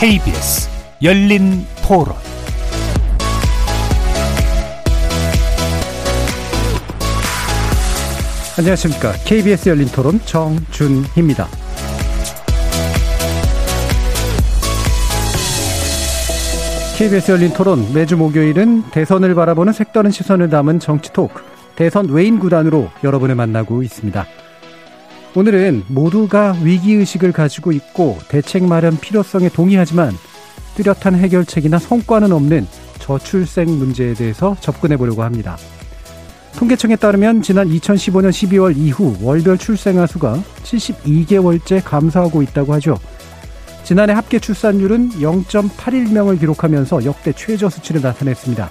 KBS 열린 토론 안녕하십니까. KBS 열린 토론 정준희입니다. KBS 열린 토론 매주 목요일은 대선을 바라보는 색다른 시선을 담은 정치 토크 대선 외인 구단으로 여러분을 만나고 있습니다. 오늘은 모두가 위기의식을 가지고 있고 대책 마련 필요성에 동의하지만 뚜렷한 해결책이나 성과는 없는 저출생 문제에 대해서 접근해 보려고 합니다. 통계청에 따르면 지난 2015년 12월 이후 월별 출생아 수가 72개월째 감소하고 있다고 하죠. 지난해 합계 출산율은 0.81명을 기록하면서 역대 최저 수치를 나타냈습니다.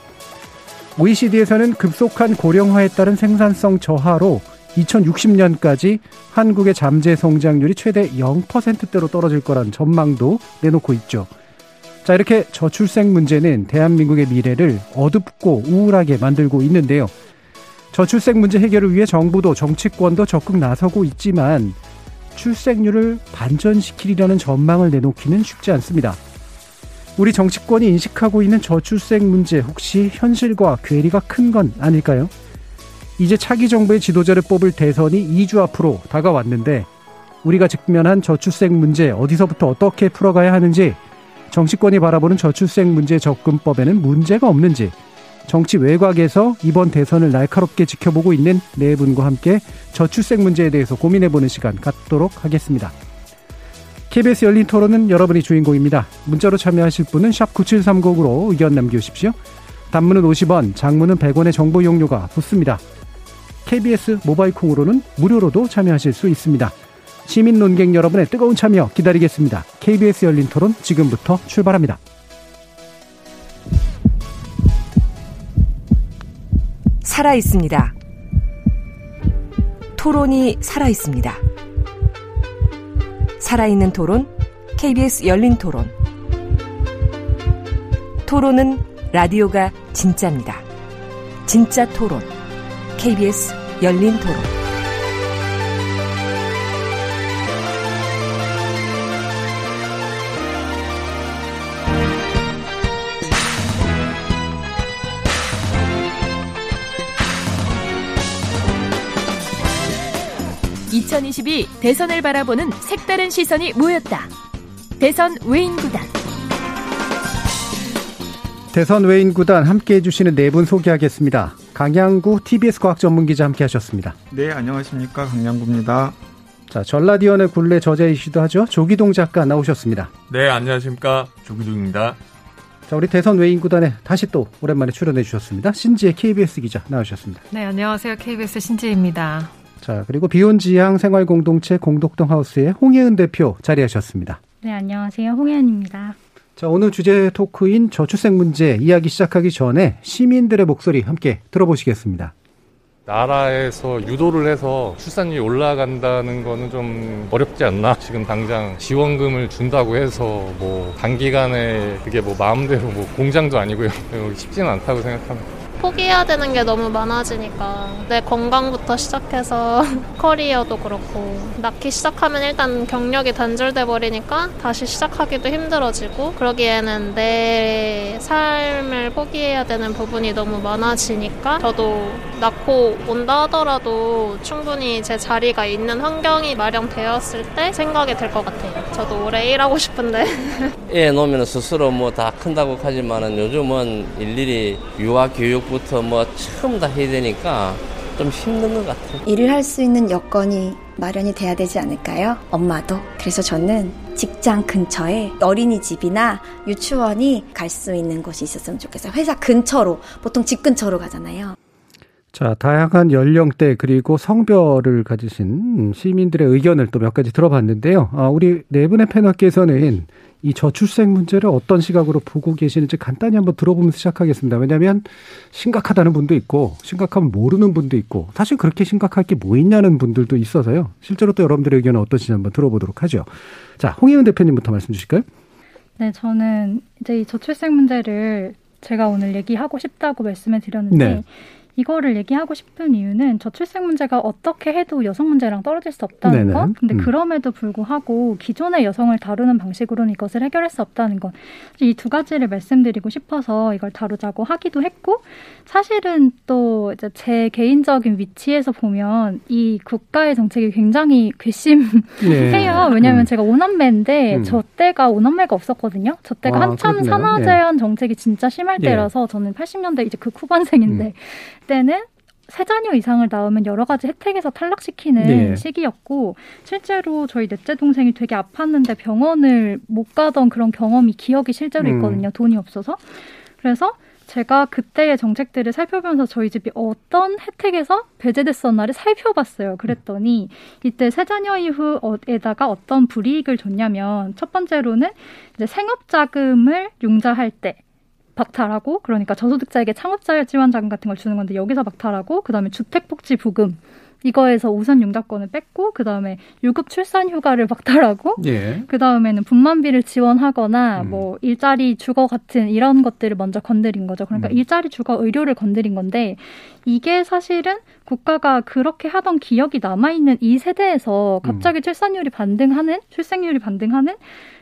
OECD에서는 급속한 고령화에 따른 생산성 저하로 2060년까지 한국의 잠재 성장률이 최대 0%대로 떨어질 거란 전망도 내놓고 있죠. 자, 이렇게 저출생 문제는 대한민국의 미래를 어둡고 우울하게 만들고 있는데요. 저출생 문제 해결을 위해 정부도 정치권도 적극 나서고 있지만 출생률을 반전시키려는 전망을 내놓기는 쉽지 않습니다. 우리 정치권이 인식하고 있는 저출생 문제 혹시 현실과 괴리가 큰 건 아닐까요? 이제 차기 정부의 지도자를 뽑을 대선이 2주 앞으로 다가왔는데 우리가 직면한 저출생 문제 어디서부터 어떻게 풀어가야 하는지 정치권이 바라보는 저출생 문제 접근법에는 문제가 없는지 정치 외곽에서 이번 대선을 날카롭게 지켜보고 있는 네 분과 함께 저출생 문제에 대해서 고민해보는 시간 갖도록 하겠습니다. KBS 열린 토론은 여러분이 주인공입니다. 문자로 참여하실 분은 9730으로 의견 남겨주십시오. 단문은 50원, 장문은 100원의 정보 용료가 붙습니다. KBS 모바일 콩으로는 무료로도 참여하실 수 있습니다. 시민 논객 여러분의 뜨거운 참여 기다리겠습니다. KBS 열린 토론 지금부터 출발합니다. 살아 있습니다. 토론이 살아 있습니다. 살아있는 토론, KBS 열린 토론. 토론은 라디오가 진짜입니다. 진짜 토론, KBS 열린 토론. 2022 대선을 바라보는 색다른 시선이 모였다. 대선 외인 구단. 대선 외인 구단 함께 해주시는 네 분 소개하겠습니다. 강양구 TBS 과학 전문 기자 함께 하셨습니다. 네, 안녕하십니까. 강양구입니다. 자, 전라디언의 굴레 저자이시도 하죠. 조기동 작가 나오셨습니다. 네, 안녕하십니까. 조기동입니다. 자, 우리 대선 외인 구단에 다시 또 오랜만에 출연해 주셨습니다. 신지의 KBS 기자 나오셨습니다. 네, 안녕하세요. KBS 신지입니다. 자, 그리고 비혼지향 생활 공동체 공덕동 하우스의 홍혜은 대표 자리하셨습니다. 네, 안녕하세요. 홍혜은입니다. 자, 오늘 주제 토크인 저출생 문제 이야기 시작하기 전에 시민들의 목소리 함께 들어보시겠습니다. 나라에서 유도를 해서 출산율이 올라간다는 거는 좀 어렵지 않나? 지금 당장 지원금을 준다고 해서 뭐 단기간에 그게 뭐 마음대로 뭐 공장도 아니고요. 쉽지는 않다고 생각합니다. 포기해야 되는 게 너무 많아지니까 내 건강부터 시작해서 커리어도 그렇고 낳기 시작하면 일단 경력이 단절돼 버리니까 다시 시작하기도 힘들어지고 그러기에는 내 삶을 포기해야 되는 부분이 너무 많아지니까 저도 낳고 온다 하더라도 충분히 제 자리가 있는 환경이 마련되었을 때 생각이 들 것 같아요. 저도 오래 일하고 싶은데. 애 놓으면 스스로 뭐 다 큰다고 하지만은 요즘은 일일이 유아 교육 부터 뭐 처음 다 해야 되니까 좀 힘든 것 같아요. 일을 할 수 있는 여건이 마련이 돼야 되지 않을까요? 엄마도. 그래서 저는 직장 근처에 어린이집이나 유치원이 갈 수 있는 곳이 있었으면 좋겠어요. 회사 근처로, 보통 집 근처로 가잖아요. 자, 다양한 연령대 그리고 성별을 가지신 시민들의 의견을 또 몇 가지 들어봤는데요. 아, 우리 네 분의 패널께서는 이 저출생 문제를 어떤 시각으로 보고 계시는지 간단히 한번 들어보면서 시작하겠습니다. 왜냐하면 심각하다는 분도 있고 심각하면 모르는 분도 있고 사실 그렇게 심각할 게 뭐 있냐는 분들도 있어서요. 실제로 또 여러분들의 의견은 어떠신지 한번 들어보도록 하죠. 자, 홍혜은 대표님부터 말씀 주실까요? 네, 저는 이제 이 저출생 문제를 제가 오늘 얘기하고 싶다고 말씀을 드렸는데 네. 이거를 얘기하고 싶은 이유는 저출생 문제가 어떻게 해도 여성 문제랑 떨어질 수 없다는 네네. 것. 근데 음. 그럼에도 불구하고 기존의 여성을 다루는 방식으로는 이것을 해결할 수 없다는 것. 이 두 가지를 말씀드리고 싶어서 이걸 다루자고 하기도 했고 사실은 또 이제 제 개인적인 위치에서 보면 이 국가의 정책이 굉장히 괘씸해요. 네. 왜냐하면 음. 제가 오남매인데 음. 저 때가 오남매가 없었거든요. 저 때가 아, 한참 그렇군요. 산하 예. 제한 정책이 진짜 심할 예. 때라서 저는 80년대 이제 그 후반생인데 음. 그때는 세 자녀 이상을 낳으면 여러 가지 혜택에서 탈락시키는 예. 시기였고 실제로 저희 넷째 동생이 되게 아팠는데 병원을 못 가던 그런 경험이 기억이 실제로 음. 있거든요. 돈이 없어서. 그래서 제가 그때의 정책들을 살펴보면서 저희 집이 어떤 혜택에서 배제됐었나를 살펴봤어요. 그랬더니 이때 세 자녀 이후에다가 어떤 불이익을 줬냐면 첫 번째로는 이제 생업자금을 융자할 때 박탈하고 그러니까 저소득자에게 창업자 지원 자금 같은 걸 주는 건데 여기서 박탈하고 그다음에 주택복지부금 이거에서 우선 융자권을 뺐고 그다음에 유급 출산 휴가를 박탈하고 예. 그 다음에는 분만비를 지원하거나 음. 뭐 일자리 주거 같은 이런 것들을 먼저 건드린 거죠. 그러니까 음. 일자리 주거 의료를 건드린 건데 이게 사실은 국가가 그렇게 하던 기억이 남아 있는 이 세대에서 갑자기 출산율이 반등하는 출생률이 반등하는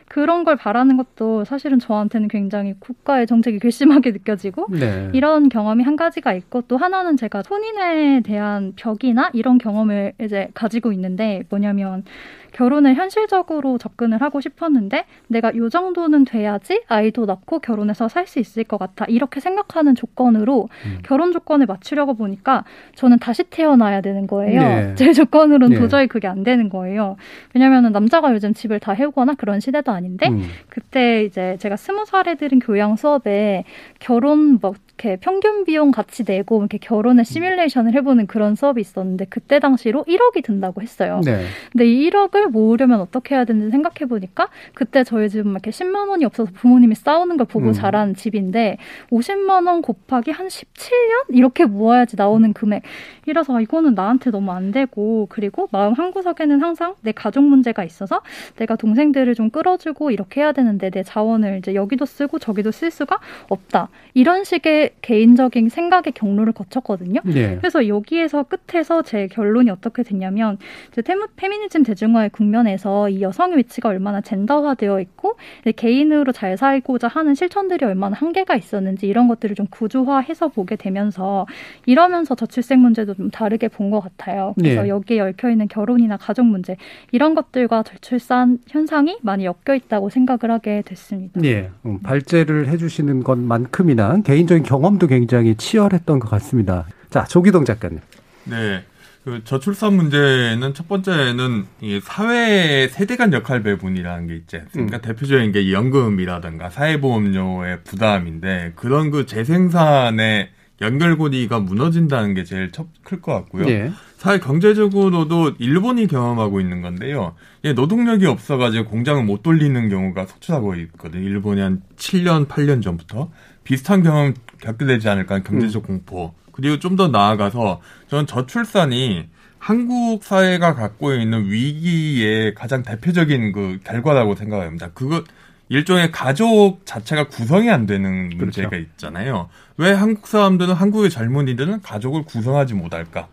그런 걸 바라는 것도 사실은 저한테는 굉장히 국가의 정책이 괘씸하게 느껴지고 네. 이런 경험이 한 가지가 있고 또 하나는 제가 혼인에 대한 벽이나 이런 경험을 이제 가지고 있는데 뭐냐면 결혼을 현실적으로 접근을 하고 싶었는데 내가 요 정도는 돼야지 아이도 낳고 결혼해서 살 수 있을 것 같아 이렇게 생각하는 조건으로 음. 결혼 조건을 맞추려고 보니까 저는 다시 태어나야 되는 거예요. 네. 제 조건으로는 네. 도저히 그게 안 되는 거예요. 왜냐면은 남자가 요즘 집을 다 해오거나 그런 시대도 아닌데 음. 그때 이제 제가 스무 살에 들은 교양 수업에 결혼 뭐 이렇게 평균 비용 같이 내고 이렇게 결혼의 시뮬레이션을 해보는 그런 수업이 있었는데 그때 당시로 1억이 든다고 했어요. 네. 근데 이 1억을 모으려면 어떻게 해야 되는지 생각해 보니까 그때 저희 집은 막 이렇게 10만 원이 없어서 부모님이 싸우는 걸 보고 음. 자란 집인데 50만 원 곱하기 한 17년 이렇게 모아야지 나오는 금액. 이라서 아, 이거는 나한테 너무 안 되고 그리고 마음 한 구석에는 항상 내 가족 문제가 있어서 내가 동생들을 좀 끌어주고 이렇게 해야 되는데 내 자원을 이제 여기도 쓰고 저기도 쓸 수가 없다. 이런 식의 개인적인 생각의 경로를 거쳤거든요. 예. 그래서 여기에서 끝에서 제 결론이 어떻게 됐냐면 이제 페미- 페미니즘 대중화의 국면에서 이 여성의 위치가 얼마나 젠더화되어 있고 개인으로 잘 살고자 하는 실천들이 얼마나 한계가 있었는지 이런 것들을 좀 구조화해서 보게 되면서 이러면서 저출생 문제도 좀 다르게 본 것 같아요. 그래서 네. 여기에 얽혀 있는 결혼이나 가족 문제 이런 것들과 저출산 현상이 많이 엮여 있다고 생각을 하게 됐습니다. 예, 음, 발제를 해주시는 것만큼이나 개인적인 경 험도 굉장히 치열했던 것 같습니다. 자, 조기동 작가님. 네. 그 저출산 문제는 첫 번째는 이 사회 세대 간 역할 배분이라는 게 있지 않습니까? 음. 대표적인 게 연금이라든가 사회보험료의 부담인데 그런 그 재생산의 연결고리가 무너진다는 게 제일 클 것 같고요. 예. 사회 경제적으로도 일본이 경험하고 있는 건데요. 예, 노동력이 없어가지고 공장을 못 돌리는 경우가 속출하고 있거든요. 일본이 한 7년, 8년 전부터 비슷한 경험 겪게 되지 않을까 하는 경제적 공포. 그리고 좀 더 나아가서 저는 저출산이 한국 사회가 갖고 있는 위기의 가장 대표적인 그 결과라고 생각합니다. 그거 일종의 가족 자체가 구성이 안 되는 문제가 있잖아요. 왜 한국 사람들은 한국의 젊은이들은 가족을 구성하지 못할까?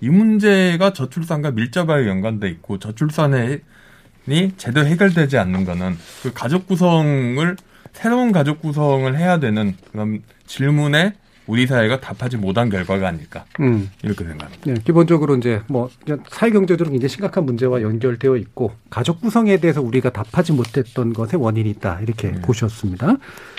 이 문제가 저출산과 밀접하게 연관돼 있고 저출산이 제대로 해결되지 않는 거는 그 가족 구성을 새로운 가족 구성을 해야 되는 그런 질문에 우리 사회가 답하지 못한 결과가 아닐까 음. 이렇게 생각합니다. 네, 기본적으로 이제 뭐 사회 경제적으로 굉장히 심각한 문제와 연결되어 있고 가족 구성에 대해서 우리가 답하지 못했던 것의 원인이 있다 이렇게 보셨습니다.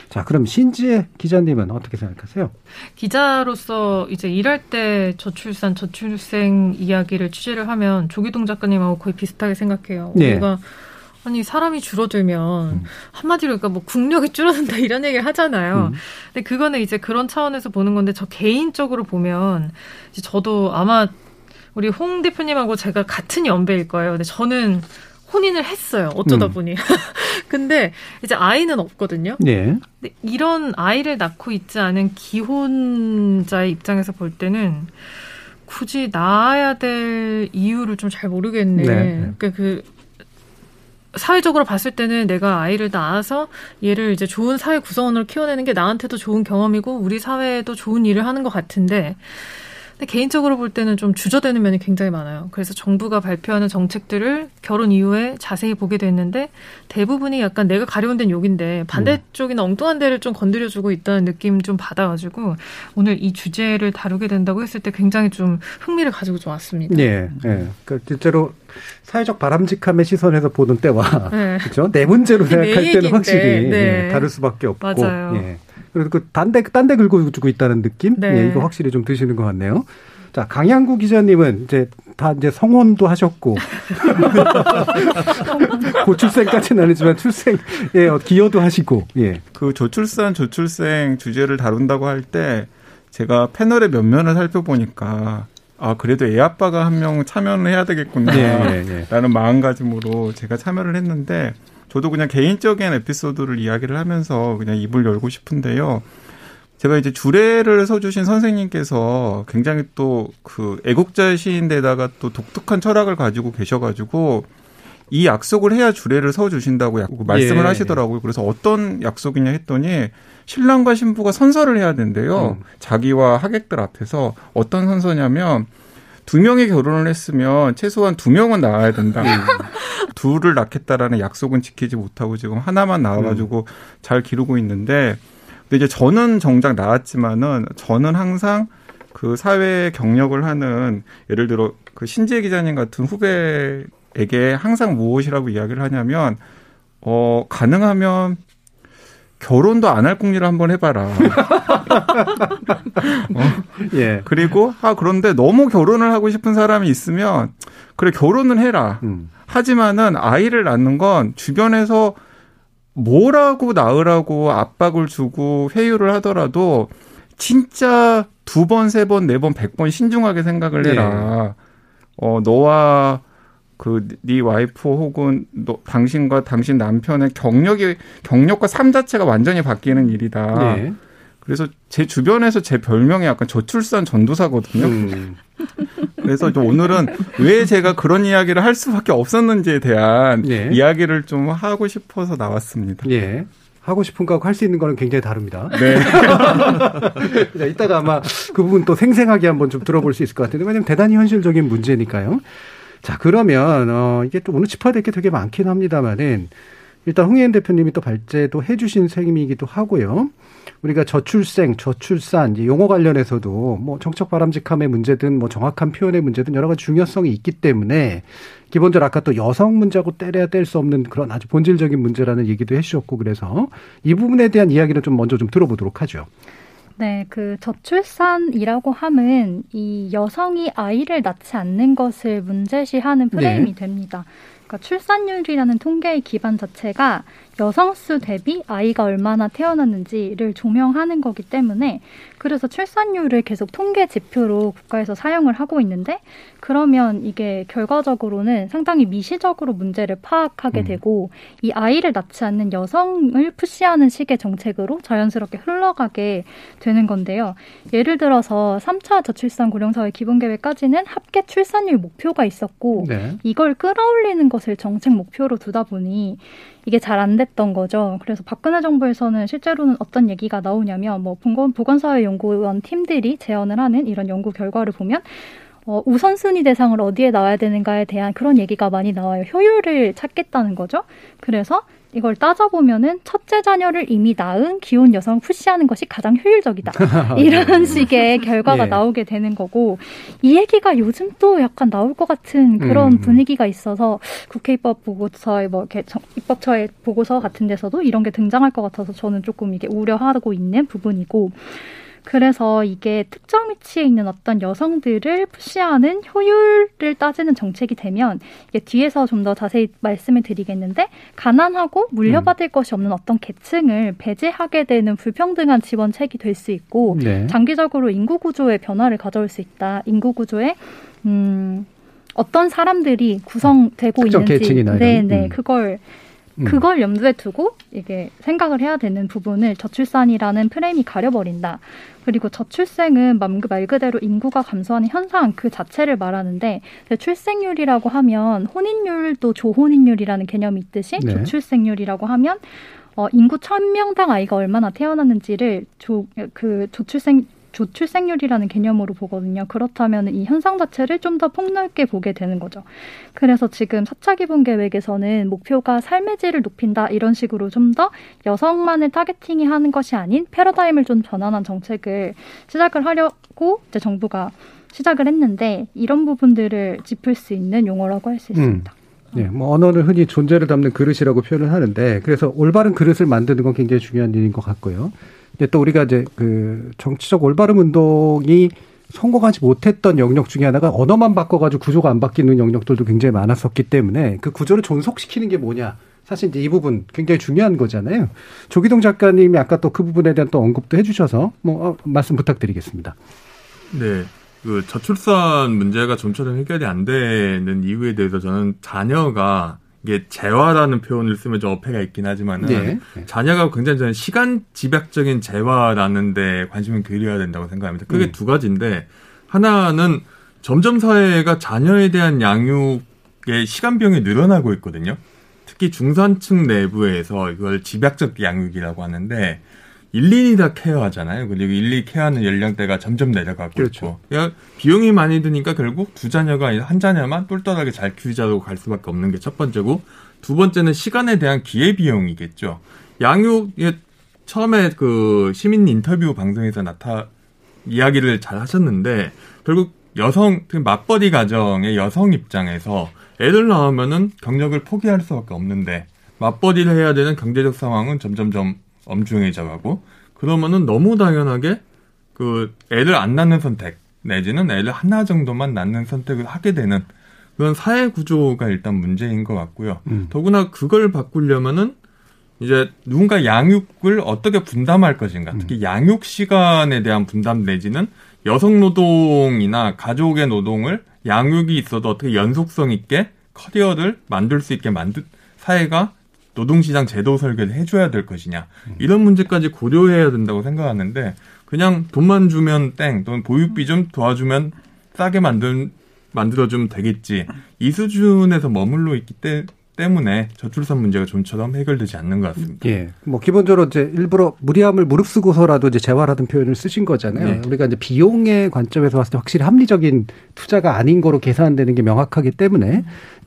자, 그럼 신지혜 기자님은 어떻게 생각하세요? 기자로서 이제 일할 때 저출산, 저출생 이야기를 취재를 하면 조기동 작가님하고 거의 비슷하게 생각해요. 네. 우리가 아니 사람이 줄어들면 한마디로 그러니까 뭐 국력이 줄어든다 이런 얘기를 하잖아요. 음. 근데 그거는 이제 그런 차원에서 보는 건데 저 개인적으로 보면 저도 아마 우리 홍 대표님하고 제가 같은 연배일 거예요. 근데 저는 혼인을 했어요. 어쩌다 음. 보니. 근데 이제 아이는 없거든요. 네. 근데 이런 아이를 낳고 있지 않은 기혼자의 입장에서 볼 때는 굳이 낳아야 될 이유를 좀 잘 모르겠네. 네. 그러니까 그 사회적으로 봤을 때는 내가 아이를 낳아서 얘를 이제 좋은 사회 구성원으로 키워내는 게 나한테도 좋은 경험이고 우리 사회에도 좋은 일을 하는 것 같은데 근데 개인적으로 볼 때는 좀 주저되는 면이 굉장히 많아요. 그래서 정부가 발표하는 정책들을 결혼 이후에 자세히 보게 됐는데 대부분이 약간 내가 가려운 데는 여긴데 반대쪽이나 엉뚱한 데를 좀 건드려주고 있다는 느낌 좀 받아가지고 오늘 이 주제를 다루게 된다고 했을 때 굉장히 좀 흥미를 가지고 좀 왔습니다. 예, 예. 그 실제로 사회적 바람직함의 시선에서 보는 때와 네. 그렇죠. 내 문제로 내 생각할 때는 확실히 네. 예, 다를 수밖에 없고. 맞아요. 예. 그래서 그 딴데 딴데 긁어 주고 있다는 느낌? 네. 예, 이거 확실히 좀 드시는 것 같네요. 자, 강양구 기자님은 이제 다 이제 성혼도 하셨고 고출생까지는 아니지만 출생 예, 어, 기여도 하시고 예. 그 저출산 저출생 주제를 다룬다고 할 때 제가 패널의 면면을 살펴보니까 아 그래도 애 아빠가 한 명 참여를 해야 되겠구나 예, 예, 예. 라는 마음가짐으로 제가 참여를 했는데 저도 그냥 개인적인 에피소드를 이야기를 하면서 그냥 입을 열고 싶은데요. 제가 이제 주례를 서주신 선생님께서 굉장히 또 그 애국자시인데다가 또 독특한 철학을 가지고 계셔가지고 이 약속을 해야 주례를 서주신다고 약- 말씀을 예. 하시더라고요. 그래서 어떤 약속이냐 했더니 신랑과 신부가 선서를 해야 된대요. 자기와 하객들 앞에서 어떤 선서냐면 두 명이 결혼을 했으면 최소한 두 명은 나와야 된다. 둘을 낳겠다라는 약속은 지키지 못하고 지금 하나만 나와가지고 잘 기르고 있는데 근데 이제 저는 정작 나왔지만은 저는 항상 그 사회 경력을 하는 예를 들어 그 신재 기자님 같은 후배에게 항상 무엇이라고 이야기를 하냐면 어 가능하면 결혼도 안 할 궁리를 한번 해봐라. 어? 예. 그리고 아 그런데 너무 결혼을 하고 싶은 사람이 있으면 그래 결혼은 해라. 음. 하지만은 아이를 낳는 건 주변에서 뭐라고 낳으라고 압박을 주고 회유를 하더라도 진짜 두 번, 세 번, 네 번, 백 번 신중하게 생각을 네. 해라. 어, 너와 그네 와이프 혹은 너 당신과 당신 남편의 경력이 경력과 삶 자체가 완전히 바뀌는 일이다. 예. 그래서 제 주변에서 제 별명이 약간 저출산 전도사거든요. 음. 그래서 좀 오늘은 왜 제가 그런 이야기를 할 수밖에 없었는지에 대한 예. 이야기를 좀 하고 싶어서 나왔습니다. 예. 하고 싶은 거하고 할 수 있는 거는 굉장히 다릅니다. 네. 자, 이따가 아마 그 부분 또 생생하게 한번 좀 들어볼 수 있을 것 같은데, 왜냐면 대단히 현실적인 문제니까요. 자, 그러면, 어, 이게 또 오늘 짚어야 될 게 되게 많긴 합니다만은, 일단 홍혜연 대표님이 또 발제도 해주신 셈이기도 하고요. 우리가 저출생, 저출산, 이제 용어 관련해서도 뭐 정책 바람직함의 문제든 뭐 정확한 표현의 문제든 여러 가지 중요성이 있기 때문에 기본적으로 아까 또 여성 문제하고 때려야 뗄 수 없는 그런 아주 본질적인 문제라는 얘기도 해주셨고 그래서 이 부분에 대한 이야기를 좀 먼저 좀 들어보도록 하죠. 네, 그 저출산이라고 함은 이 여성이 아이를 낳지 않는 것을 문제시하는 프레임이 네. 됩니다. 그러니까 출산율이라는 통계의 기반 자체가 여성 수 대비 아이가 얼마나 태어났는지를 조명하는 거기 때문에 그래서 출산율을 계속 통계 지표로 국가에서 사용을 하고 있는데 그러면 이게 결과적으로는 상당히 미시적으로 문제를 파악하게 음. 되고 이 아이를 낳지 않는 여성을 푸시하는 식의 정책으로 자연스럽게 흘러가게 되는 건데요. 예를 들어서 3차 저출산 고령사회 기본계획까지는 합계 출산율 목표가 있었고 네. 이걸 끌어올리는 것을 정책 목표로 두다 보니 이게 잘 안 됐던 거죠. 그래서 박근혜 정부에서는 실제로는 어떤 얘기가 나오냐면 뭐 보건, 보건사회연구원 팀들이 제언을 하는 이런 연구 결과를 보면 어, 우선순위 대상을 어디에 나와야 되는가에 대한 그런 얘기가 많이 나와요. 효율을 찾겠다는 거죠. 그래서 이걸 따져보면은 첫째 자녀를 이미 낳은 기혼 여성을 푸시하는 것이 가장 효율적이다. 이런 식의 결과가 예. 나오게 되는 거고 이 얘기가 요즘 또 약간 나올 것 같은 그런 음. 분위기가 있어서 국회 입법 보고서에 뭐 이렇게 정- 입법처의 보고서 같은 데서도 이런 게 등장할 것 같아서 저는 조금 이게 우려하고 있는 부분이고 그래서 이게 특정 위치에 있는 어떤 여성들을 푸시하는 효율을 따지는 정책이 되면 이게 뒤에서 좀 더 자세히 말씀을 드리겠는데 가난하고 물려받을 것이 없는 어떤 계층을 배제하게 되는 불평등한 지원책이 될 수 있고 네. 장기적으로 인구 구조의 변화를 가져올 수 있다. 인구 구조에 음 어떤 사람들이 구성되고 있는지 이런. 네, 네. 음. 그걸 음. 그걸 염두에 두고 이게 생각을 해야 되는 부분을 저출산이라는 프레임이 가려버린다. 그리고 저출생은 말 그대로 인구가 감소하는 현상 그 자체를 말하는데 출생률이라고 하면 혼인율도 조혼인율이라는 개념이 있듯이 네. 저출생률이라고 하면 어, 인구 천명당 아이가 얼마나 태어났는지를 조, 그 조출생 조출생률이라는 개념으로 보거든요. 그렇다면 이 현상 자체를 좀 더 폭넓게 보게 되는 거죠. 그래서 지금 4차 기본 계획에서는 목표가 삶의 질을 높인다 이런 식으로 좀 더 여성만을 타겟팅이 하는 것이 아닌 패러다임을 좀 전환한 정책을 시작을 하려고 이제 정부가 시작을 했는데 이런 부분들을 짚을 수 있는 용어라고 할수 음. 있습니다. 음. 네, 뭐 언어는 흔히 존재를 담는 그릇이라고 표현을 하는데 그래서 올바른 그릇을 만드는 건 굉장히 중요한 일인 것 같고요. 또 우리가 이제 그 정치적 올바름 운동이 성공하지 못했던 영역 중에 하나가 언어만 바꿔가지고 구조가 안 바뀌는 영역들도 굉장히 많았었기 때문에 그 구조를 존속시키는 게 뭐냐. 사실 이제 이 부분 굉장히 중요한 거잖아요. 조기동 작가님이 아까 또 그 부분에 대한 또 언급도 해주셔서 뭐 어, 말씀 부탁드리겠습니다. 네. 그 저출산 문제가 좀처럼 해결이 안 되는 이유에 대해서 저는 자녀가 이게 재화라는 표현을 쓰면 좀 어폐가 있긴 하지만은 네. 자녀가 굉장히 저는 시간 집약적인 재화라는 데 관심을 기울여야 된다고 생각합니다. 그게 음. 두 가지인데 하나는 점점 사회가 자녀에 대한 양육의 시간 비용이 늘어나고 있거든요. 특히 중산층 내부에서 이걸 집약적 양육이라고 하는데 일일이 다 케어하잖아요. 그리고 일일이 케어하는 연령대가 점점 내려가고 그렇죠. 있고. 비용이 많이 드니까 결국 두 자녀가 아니라 한 자녀만 똘똘하게 잘 키우자고 갈 수밖에 없는 게 첫 번째고 두 번째는 시간에 대한 기회 비용이겠죠. 양육에 처음에 그 시민 인터뷰 방송에서 나타 이야기를 잘 하셨는데 결국 여성 맞벌이 가정의 여성 입장에서 애들 낳으면은 경력을 포기할 수밖에 없는데 맞벌이를 해야 되는 경제적 상황은 점점점 엄중해져가고 그러면은 너무 당연하게 그 애를 안 낳는 선택 내지는 애를 하나 정도만 낳는 선택을 하게 되는 그런 사회 구조가 일단 문제인 것 같고요. 음. 더구나 그걸 바꾸려면은 이제 누군가 양육을 어떻게 분담할 것인가, 음. 특히 양육 시간에 대한 분담 내지는 여성 노동이나 가족의 노동을 양육이 있어도 어떻게 연속성 있게 커리어를 만들 수 있게 만들 사회가 노동시장 제도 설계를 해줘야 될 것이냐. 이런 문제까지 고려해야 된다고 생각하는데 그냥 돈만 주면 땡 또는 보육비 좀 도와주면 싸게 만든 만들어주면 되겠지. 이 수준에서 머물러 있기 때, 때문에 저출산 문제가 좀처럼 해결되지 않는 것 같습니다. 예. 뭐 기본적으로 이제 일부러 무리함을 무릅쓰고서라도 이제 재활하던 표현을 쓰신 거잖아요. 네. 우리가 이제 비용의 관점에서 봤을 때 확실히 합리적인 투자가 아닌 거로 계산되는 게 명확하기 때문에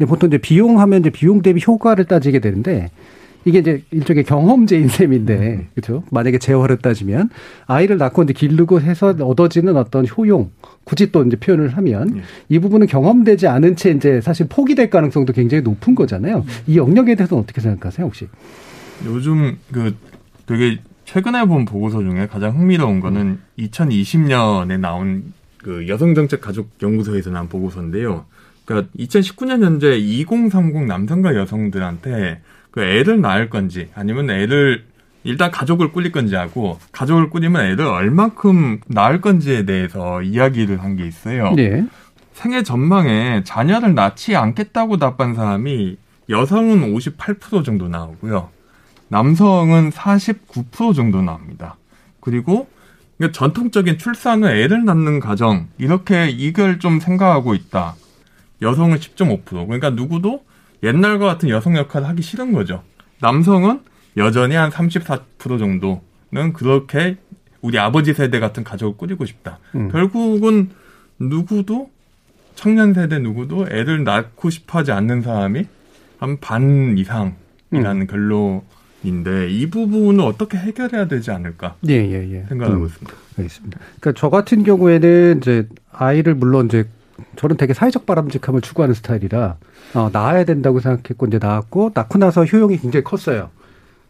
보통 이제 비용하면 이제 비용 대비 효과를 따지게 되는데 이게 이제 일종의 경험제인 셈인데, 그렇죠? 만약에 재활을 따지면 아이를 낳고 이제 기르고 해서 얻어지는 어떤 효용, 굳이 또 이제 표현을 하면 예. 이 부분은 경험되지 않은 채 이제 사실 포기될 가능성도 굉장히 높은 거잖아요. 이 영역에 대해서는 어떻게 생각하세요, 혹시? 요즘 그 되게 최근에 본 보고서 중에 가장 흥미로운 거는 2020년에 나온 그 여성정책 가족연구소에서 나온 보고서인데요. 그러니까 2019년 현재 2030 남성과 여성들한테 그 애를 낳을 건지 아니면 애를 일단 가족을 꾸릴 건지 하고 가족을 꾸리면 애를 얼만큼 낳을 건지에 대해서 이야기를 한 게 있어요. 네. 생애 전망에 자녀를 낳지 않겠다고 답한 사람이 여성은 58% 정도 나오고요. 남성은 49% 정도 나옵니다. 그리고 전통적인 출산 후 애를 낳는 가정 이렇게 이걸 좀 생각하고 있다. 여성은 10.5% 그러니까 누구도 옛날과 같은 여성 역할을 하기 싫은 거죠. 남성은 여전히 한 34% 정도는 그렇게 우리 아버지 세대 같은 가족을 꾸리고 싶다. 음. 결국은 누구도 청년 세대 누구도 애를 낳고 싶어 하지 않는 사람이 한 반 이상이라는 음. 결론인데 이 부분을 어떻게 해결해야 되지 않을까 예, 예, 예. 생각하고 음. 있습니다. 알겠습니다. 그러니까 저 같은 경우에는 이제 아이를 물론 이제 저는 되게 사회적 바람직함을 추구하는 스타일이라 어, 낳아야 된다고 생각했고 이제 낳았고 낳고 나서 효용이 굉장히 컸어요.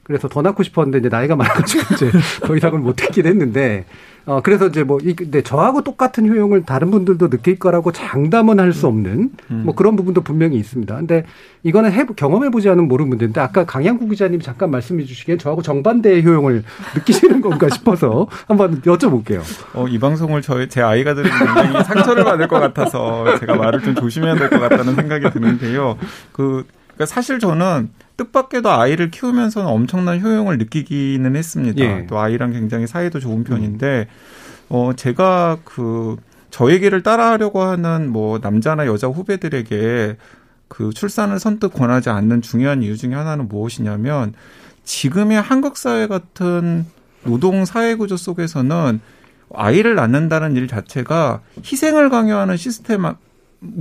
그래서 더 낳고 싶었는데 이제 나이가 많아가지고 이제 더 이상은 못했긴 했는데 어 그래서 이제 뭐이 근데 저하고 똑같은 효용을 다른 분들도 느낄 거라고 장담은 할 수 없는 음. 뭐 그런 부분도 분명히 있습니다. 근데 이거는 해 경험해 보지 않으면 모르는 문제인데 아까 강양구 기자님 잠깐 말씀해 주시기엔 저하고 정반대의 효용을 느끼시는 건가 싶어서 한번 여쭤볼게요. 어, 이 방송을 저희 제 아이가 들으면 굉장히 상처를 받을 것 같아서 제가 말을 좀 조심해야 될 것 같다는 생각이 드는데요. 그 그러니까 사실 저는 뜻밖에도 아이를 키우면서는 엄청난 효용을 느끼기는 했습니다. 예. 또 아이랑 굉장히 사이도 좋은 편인데 어 제가 그저 얘기를 따라하려고 하는 뭐 남자나 여자 후배들에게 그 출산을 선뜻 권하지 않는 중요한 이유 중에 하나는 무엇이냐면 지금의 한국 사회 같은 노동 사회 구조 속에서는 아이를 낳는다는 일 자체가 희생을 강요하는 시스템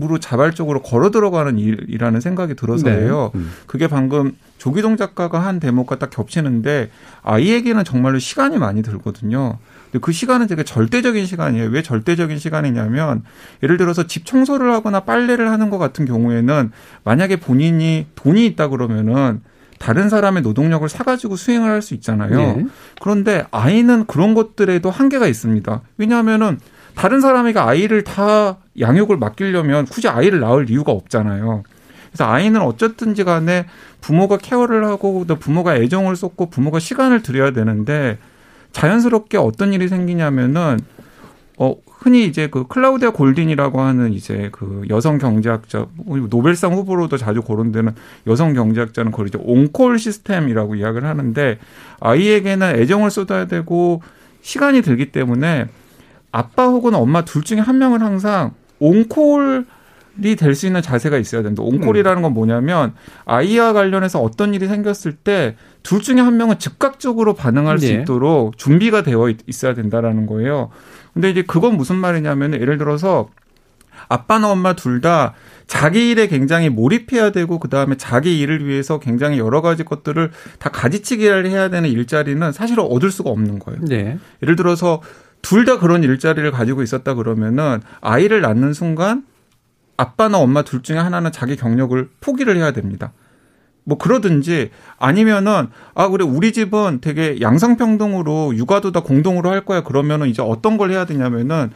으로 자발적으로 걸어 들어가는 일이라는 생각이 들어서예요. 네. 음. 그게 방금 조기동 작가가 한 대목과 딱 겹치는데 아이에게는 정말로 시간이 많이 들거든요. 근데 그 시간은 되게 절대적인 시간이에요. 왜 절대적인 시간이냐면 예를 들어서 집 청소를 하거나 빨래를 하는 것 같은 경우에는 만약에 본인이 돈이 있다 그러면은 다른 사람의 노동력을 사가지고 수행을 할 수 있잖아요. 네. 그런데 아이는 그런 것들에도 한계가 있습니다. 왜냐하면은 다른 사람에게 아이를 다 양육을 맡기려면 굳이 아이를 낳을 이유가 없잖아요. 그래서 아이는 어쨌든지 간에 부모가 케어를 하고 또 부모가 애정을 쏟고 부모가 시간을 들여야 되는데 자연스럽게 어떤 일이 생기냐면은 어 흔히 이제 그 클라우디아 골딘이라고 하는 이제 그 여성 경제학자 노벨상 후보로도 자주 거론되는 여성 경제학자는 그걸 이제 온콜 시스템이라고 이야기를 하는데 아이에게는 애정을 쏟아야 되고 시간이 들기 때문에 아빠 혹은 엄마 둘 중에 한 명은 항상 온콜 이 될 수 있는 자세가 있어야 된다. 온콜이라는 건 뭐냐면 아이와 관련해서 어떤 일이 생겼을 때 둘 중에 한 명은 즉각적으로 반응할 수 네. 있도록 준비가 되어 있- 있어야 된다라는 거예요. 근데 이제 그건 무슨 말이냐면 예를 들어서 아빠나 엄마 둘 다 자기 일에 굉장히 몰입해야 되고 그다음에 자기 일을 위해서 굉장히 여러 가지 것들을 다 가지치기를 해야 되는 일자리는 사실은 얻을 수가 없는 거예요. 네. 예를 들어서 둘 다 그런 일자리를 가지고 있었다 그러면은 아이를 낳는 순간 아빠나 엄마 둘 중에 하나는 자기 경력을 포기를 해야 됩니다. 뭐 그러든지 아니면은 아 그래 우리 집은 되게 양성평등으로 육아도 다 공동으로 할 거야 그러면은 이제 어떤 걸 해야 되냐면은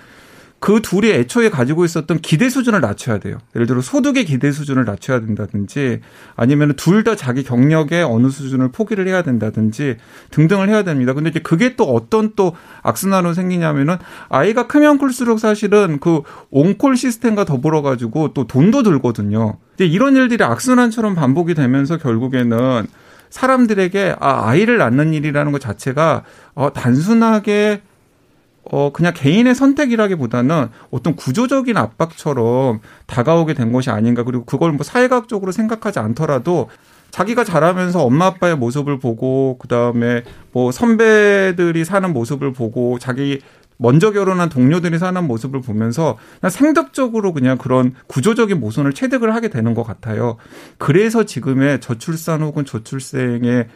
그 둘이 애초에 가지고 있었던 기대 수준을 낮춰야 돼요. 예를 들어 소득의 기대 수준을 낮춰야 된다든지 아니면 둘 다 자기 경력의 어느 수준을 포기를 해야 된다든지 등등을 해야 됩니다. 근데 이제 그게 또 어떤 또 악순환으로 생기냐면은 아이가 크면 클수록 사실은 그 온콜 시스템과 더불어 가지고 또 돈도 들거든요. 이제 이런 일들이 악순환처럼 반복이 되면서 결국에는 사람들에게 아 아이를 낳는 일이라는 것 자체가 어 단순하게 어, 그냥 개인의 선택이라기보다는 어떤 구조적인 압박처럼 다가오게 된 것이 아닌가. 그리고 그걸 뭐 사회학적으로 생각하지 않더라도 자기가 자라면서 엄마 아빠의 모습을 보고, 그 다음에 뭐 선배들이 사는 모습을 보고, 자기 먼저 결혼한 동료들이 사는 모습을 보면서 그냥 생덕적으로 그냥 그런 구조적인 모순을 체득을 하게 되는 것 같아요. 그래서 지금의 저출산 혹은 저출생의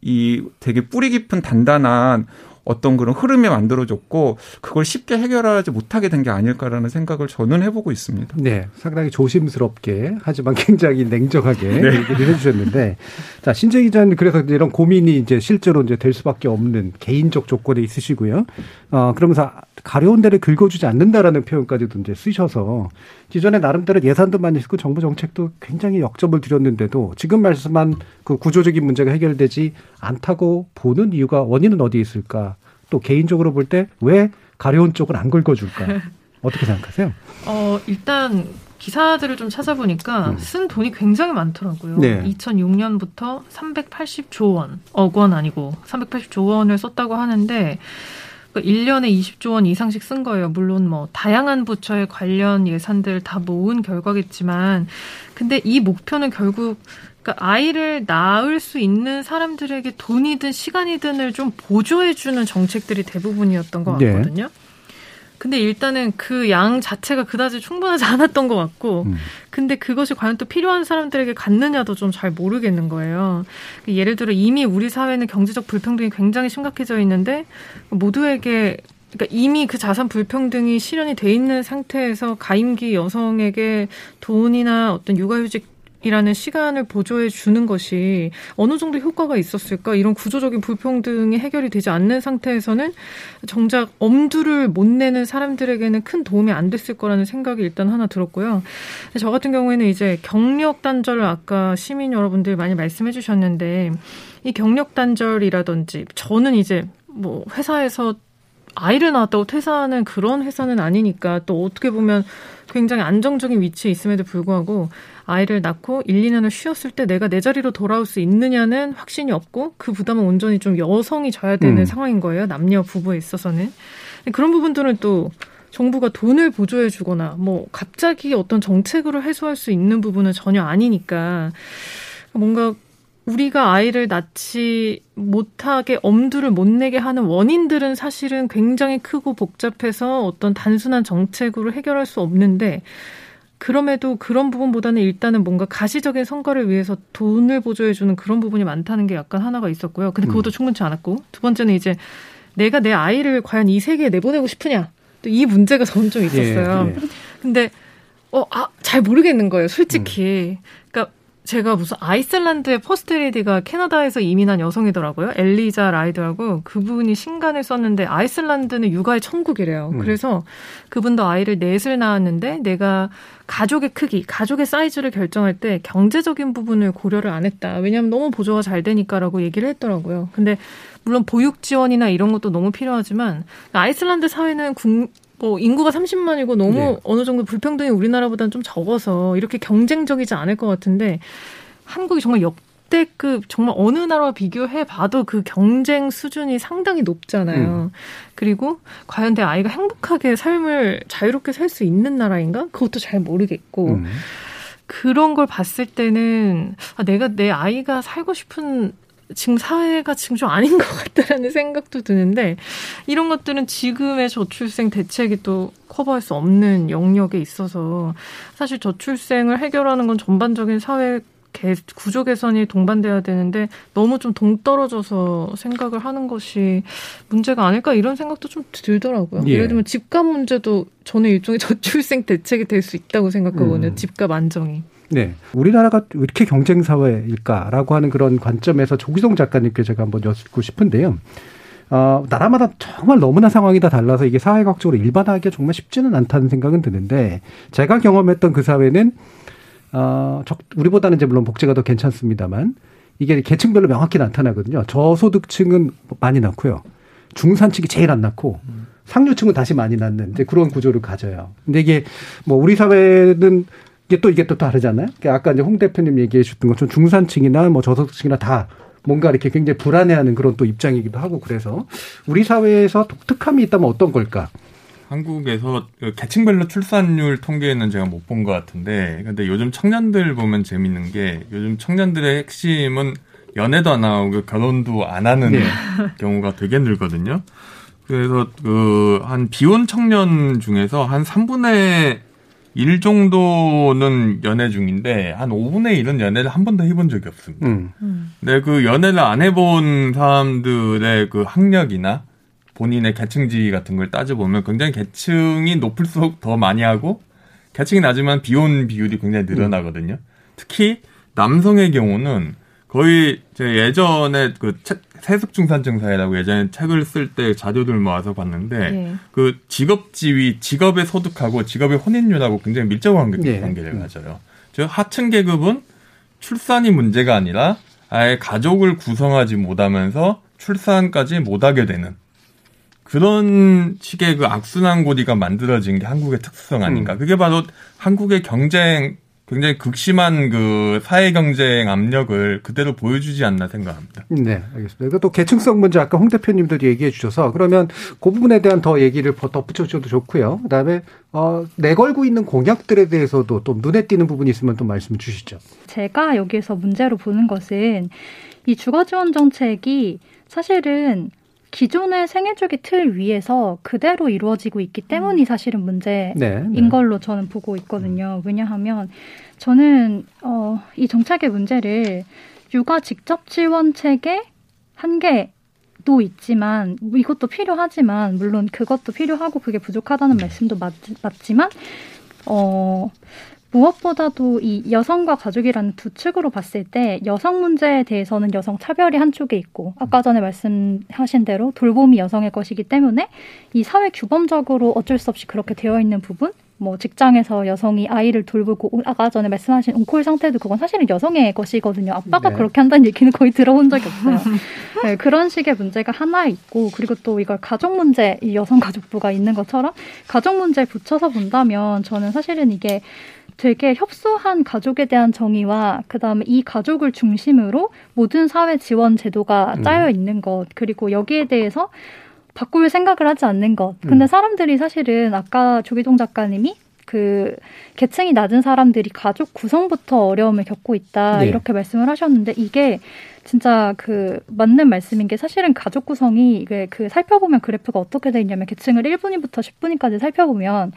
이 되게 뿌리 깊은 단단한 어떤 그런 흐름이 만들어졌고 그걸 쉽게 해결하지 못하게 된 게 아닐까라는 생각을 저는 해보고 있습니다. 네, 상당히 조심스럽게 하지만 굉장히 냉정하게 네. 얘기를 해주셨는데, 자 신재 기자는 그래서 이런 고민이 이제 실제로 이제 될 수밖에 없는 개인적 조건에 있으시고요. 어 그러면서 가려운 데를 긁어주지 않는다라는 표현까지도 이제 쓰셔서 기존에 나름대로 예산도 많이 쓰고 정부 정책도 굉장히 역점을 들였는데도 지금 말씀한 그 구조적인 문제가 해결되지 않다고 보는 이유가 원인은 어디에 있을까? 또 개인적으로 볼 때 왜 가려운 쪽을 안 긁어줄까? 어떻게 생각하세요? 어, 일단 기사들을 좀 찾아보니까 음. 쓴 돈이 굉장히 많더라고요. 네. 2006년부터 380조 원, 억 원 아니고 380조 원을 썼다고 하는데 그 1년에 20조 원 이상씩 쓴 거예요. 물론 뭐 다양한 부처의 관련 예산들 다 모은 결과겠지만 근데 이 목표는 결국 그러니까 아이를 낳을 수 있는 사람들에게 돈이든 시간이든을 좀 보조해주는 정책들이 대부분이었던 것 네. 같거든요. 근데 일단은 그 양 자체가 그다지 충분하지 않았던 것 같고, 음. 근데 그것이 과연 또 필요한 사람들에게 갔느냐도 좀 잘 모르겠는 거예요. 예를 들어 이미 우리 사회는 경제적 불평등이 굉장히 심각해져 있는데 모두에게 그러니까 이미 그 자산 불평등이 실현이 돼 있는 상태에서 가임기 여성에게 돈이나 어떤 육아휴직 이라는 시간을 보조해 주는 것이 어느 정도 효과가 있었을까? 이런 구조적인 불평등이 해결이 되지 않는 상태에서는 정작 엄두를 못 내는 사람들에게는 큰 도움이 안 됐을 거라는 생각이 일단 하나 들었고요. 저 같은 경우에는 이제 경력 단절을 아까 시민 여러분들 많이 말씀해 주셨는데 이 경력 단절이라든지 저는 이제 뭐 회사에서 아이를 낳았다고 퇴사하는 그런 회사는 아니니까 또 어떻게 보면 굉장히 안정적인 위치에 있음에도 불구하고 아이를 낳고 1, 2년을 쉬었을 때 내가 내 자리로 돌아올 수 있느냐는 확신이 없고 그 부담은 온전히 좀 여성이 져야 되는 음. 상황인 거예요. 남녀 부부에 있어서는. 그런 부분들은 또 정부가 돈을 보조해 주거나 뭐 갑자기 어떤 정책으로 해소할 수 있는 부분은 전혀 아니니까 뭔가 우리가 아이를 낳지 못하게 엄두를 못 내게 하는 원인들은 사실은 굉장히 크고 복잡해서 어떤 단순한 정책으로 해결할 수 없는데 그럼에도 그런 부분보다는 일단은 뭔가 가시적인 성과를 위해서 돈을 보조해주는 그런 부분이 많다는 게 약간 하나가 있었고요. 근데 그것도 음. 충분치 않았고 두 번째는 이제 내가 내 아이를 과연 이 세계에 내보내고 싶으냐 또 이 문제가 저는 좀 있었어요. 예, 예. 근데 어, 아, 잘 모르겠는 거예요, 솔직히. 음. 제가 무슨 아이슬란드의 퍼스트레이디가 캐나다에서 이민한 여성이더라고요. 엘리자 라이드하고 그분이 신간을 썼는데 아이슬란드는 육아의 천국이래요. 음. 그래서 그분도 아이를 넷을 낳았는데 내가 가족의 크기, 가족의 사이즈를 결정할 때 경제적인 부분을 고려를 안 했다. 왜냐하면 너무 보조가 잘 되니까라고 얘기를 했더라고요. 근데 물론 보육 지원이나 이런 것도 너무 필요하지만 아이슬란드 사회는 국, 뭐 인구가 30만이고 너무 네. 어느 정도 불평등이 우리나라보다는 좀 적어서 이렇게 경쟁적이지 않을 것 같은데 한국이 정말 역대급 정말 어느 나라와 비교해 봐도 그 경쟁 수준이 상당히 높잖아요. 음. 그리고 과연 내 아이가 행복하게 삶을 자유롭게 살 수 있는 나라인가? 그것도 잘 모르겠고. 음. 그런 걸 봤을 때는 아, 내가 내 아이가 살고 싶은 지금 사회가 지금 좀 아닌 것 같다라는 생각도 드는데 이런 것들은 지금의 저출생 대책이 또 커버할 수 없는 영역에 있어서 사실 저출생을 해결하는 건 전반적인 사회 구조 개선이 동반돼야 되는데 너무 좀 동떨어져서 생각을 하는 것이 문제가 아닐까 이런 생각도 좀 들더라고요. 예. 예를 들면 집값 문제도 저는 일종의 저출생 대책이 될 수 있다고 생각하거든요. 음. 집값 안정이. 네. 우리나라가 왜 이렇게 경쟁 사회일까라고 하는 그런 관점에서 조기성 작가님께 제가 한번 여쭙고 싶은데요. 어, 나라마다 정말 너무나 상황이 다 달라서 이게 사회학적으로 일반화하기가 정말 쉽지는 않다는 생각은 드는데 제가 경험했던 그 사회는 어, 적, 우리보다는 이제 물론 복지가 더 괜찮습니다만 이게 계층별로 명확히 나타나거든요. 저소득층은 많이 낳고요. 중산층이 제일 안 낳고 상류층은 다시 많이 낳는 이제 그런 구조를 가져요. 근데 이게 뭐 우리 사회는 이게 또 이게 또 다르잖아요. 그러니까 아까 이제 홍 대표님 얘기해 주셨던 것처럼 중산층이나 뭐 저소득층이나 다 뭔가 이렇게 굉장히 불안해하는 그런 또 입장이기도 하고 그래서 우리 사회에서 독특함이 있다면 어떤 걸까? 한국에서 그 계층별로 출산율 통계는 제가 못 본 것 같은데 근데 요즘 청년들 보면 재밌는 게 요즘 청년들의 핵심은 연애도 안 하고 결혼도 안 하는 네. 경우가 되게 늘거든요. 그래서 그 한 비혼 청년 중에서 한 3분의 1 정도는 연애 중인데 한 5분의 1은 연애를 한 번도 해본 적이 없습니다. 음. 근데 그 연애를 안 해본 사람들의 그 학력이나 본인의 계층지 같은 걸 따져보면 굉장히 계층이 높을수록 더 많이 하고 계층이 낮으면 비혼 비율이 굉장히 늘어나거든요. 특히 남성의 경우는 거의 제 예전에 그 책, 세습중산 증 사회라고 예전에 책을 쓸 때 자료들 모아서 봤는데 네. 그 직업 지위, 직업의 소득하고 직업의 혼인율하고 굉장히 밀접 관계, 네. 관계를 가져요. 즉 하층 계급은 출산이 문제가 아니라 아예 가족을 구성하지 못하면서 출산까지 못하게 되는 그런 식의 그 악순환 고리가 만들어진 게 한국의 특성 아닌가. 음. 그게 바로 한국의 경쟁 굉장히 극심한 그 사회 경쟁 압력을 그대로 보여주지 않나 생각합니다. 네, 알겠습니다. 또 계층성 문제 아까 홍 대표님도 얘기해 주셔서 그러면 그 부분에 대한 더 얘기를 덧붙여 주셔도 좋고요. 그다음에 어, 내걸고 있는 공약들에 대해서도 또 눈에 띄는 부분이 있으면 또 말씀 주시죠. 제가 여기에서 문제로 보는 것은 이 주거 지원 정책이 사실은 기존의 생애주기 틀 위에서 그대로 이루어지고 있기 때문이 음. 사실은 문제인 네, 네. 걸로 저는 보고 있거든요. 왜냐하면 저는 어, 이 정책의 문제를 육아 직접 지원 체계 한계 도 있지만 이것도 필요하지만 물론 그것도 필요하고 그게 부족하다는 말씀도 맞, 맞지만 어 무엇보다도 이 여성과 가족이라는 두 축으로 봤을 때 여성 문제에 대해서는 여성 차별이 한쪽에 있고 아까 전에 말씀하신 대로 돌봄이 여성의 것이기 때문에 이 사회 규범적으로 어쩔 수 없이 그렇게 되어 있는 부분 뭐 직장에서 여성이 아이를 돌보고 아까 전에 말씀하신 온콜 상태도 그건 사실은 여성의 것이거든요. 아빠가 네. 그렇게 한다는 얘기는 거의 들어본 적이 없어요. 네, 그런 식의 문제가 하나 있고 그리고 또 이걸 가족 문제 이 여성 가족부가 있는 것처럼 가족 문제에 붙여서 본다면 저는 사실은 이게 되게 협소한 가족에 대한 정의와 그다음에 이 가족을 중심으로 모든 사회 지원 제도가 음. 짜여 있는 것 그리고 여기에 대해서 바꿀 생각을 하지 않는 것. 근데 음. 사람들이 사실은 아까 조기동 작가님이 그 계층이 낮은 사람들이 가족 구성부터 어려움을 겪고 있다 네. 이렇게 말씀을 하셨는데 이게 진짜 그 맞는 말씀인 게 사실은 가족 구성이 이게 그 살펴보면 그래프가 어떻게 돼 있냐면 계층을 1분위부터 10분위까지 살펴보면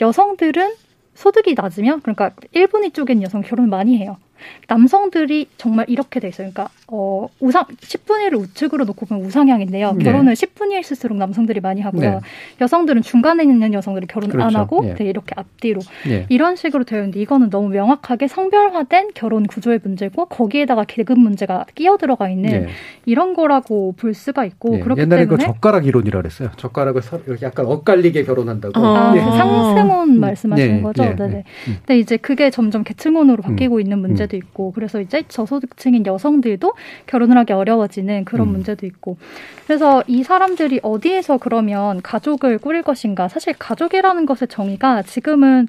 여성들은 소득이 낮으면 그러니까 1분위 쪽엔 여성 결혼 많이 해요. 남성들이 정말 이렇게 돼 있어요. 그러니까 어 우상 10분위를 우측으로 놓고 보면 우상향인데요. 네. 결혼을 10분위일수록 남성들이 많이 하고요. 네. 여성들은 중간에 있는 여성들이 결혼을 안 그렇죠. 하고 예. 되게 이렇게 앞뒤로 예. 이런 식으로 되어 있는데 이거는 너무 명확하게 성별화된 결혼 구조의 문제고 거기에다가 계급 문제가 끼어 들어가 있는 예. 이런 거라고 볼 수가 있고 예. 그렇기 옛날에 그 때문에 젓가락 이론이라 그랬어요. 젓가락을 약간 엇갈리게 결혼한다고. 아, 예. 그 상승혼 말씀하시는 예, 거죠? 예, 네네. 예. 음. 근데 이제 그게 점점 계층혼으로 바뀌고 있는 문제 도 있고, 그래서 이제 저소득층인 여성들도 결혼을 하기 어려워지는 그런 음. 문제도 있고. 그래서 이 사람들이 어디에서 그러면 가족을 꾸릴 것인가? 사실 가족이라는 것의 정의가 지금은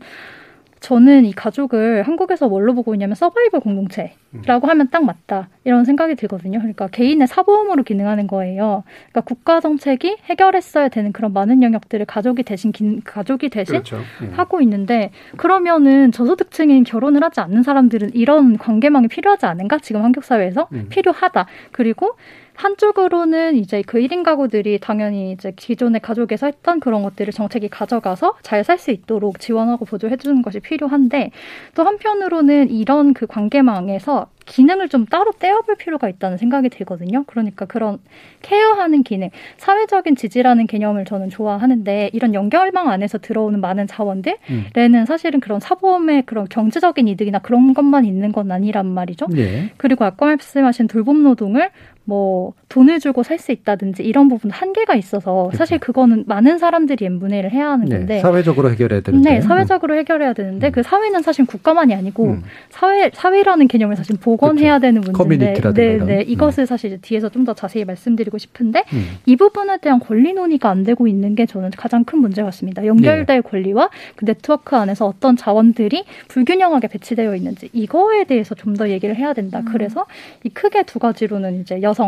저는 이 가족을 한국에서 뭘로 보고 있냐면 서바이벌 공동체라고 하면 딱 맞다 이런 생각이 들거든요. 그러니까 개인의 사보험으로 기능하는 거예요. 그러니까 국가 정책이 해결했어야 되는 그런 많은 영역들을 가족이 대신 기- 가족이 대신 그렇죠. 예. 하고 있는데 그러면은 저소득층인 결혼을 하지 않는 사람들은 이런 관계망이 필요하지 않은가? 지금 한국 사회에서 음. 필요하다. 그리고 한쪽으로는 이제 그 1인 가구들이 당연히 이제 기존의 가족에서 했던 그런 것들을 정책이 가져가서 잘 살 수 있도록 지원하고 보조해 주는 것이 필요한데 또 한편으로는 이런 그 관계망에서 기능을 좀 따로 떼어볼 필요가 있다는 생각이 들거든요. 그러니까 그런 케어하는 기능, 사회적인 지지라는 개념을 저는 좋아하는데 이런 연결망 안에서 들어오는 많은 자원들에는 사실은 그런 사보험의 그런 경제적인 이득이나 그런 것만 있는 건 아니란 말이죠. 예. 그리고 아까 말씀하신 돌봄 노동을 뭐 돈을 주고 살 수 있다든지 이런 부분 한계가 있어서 사실 그거는 많은 사람들이 n분의를 해야 하는 네, 건데 사회적으로 해결해야 되는데. 네, 사회적으로 해결해야 되는데 그 사회는 사실 국가만이 아니고 음. 사회 사회라는 개념을 사실 복원해야 되는 문제인데 네, 이런. 네, 음. 이것을 사실 이제 뒤에서 좀 더 자세히 말씀드리고 싶은데 음. 이 부분에 대한 권리 논의가 안 되고 있는 게 저는 가장 큰 문제 같습니다. 연결될 권리와 그 네트워크 안에서 어떤 자원들이 불균형하게 배치되어 있는지 이거에 대해서 좀 더 얘기를 해야 된다. 그래서 이 크게 두 가지로는 이제 여성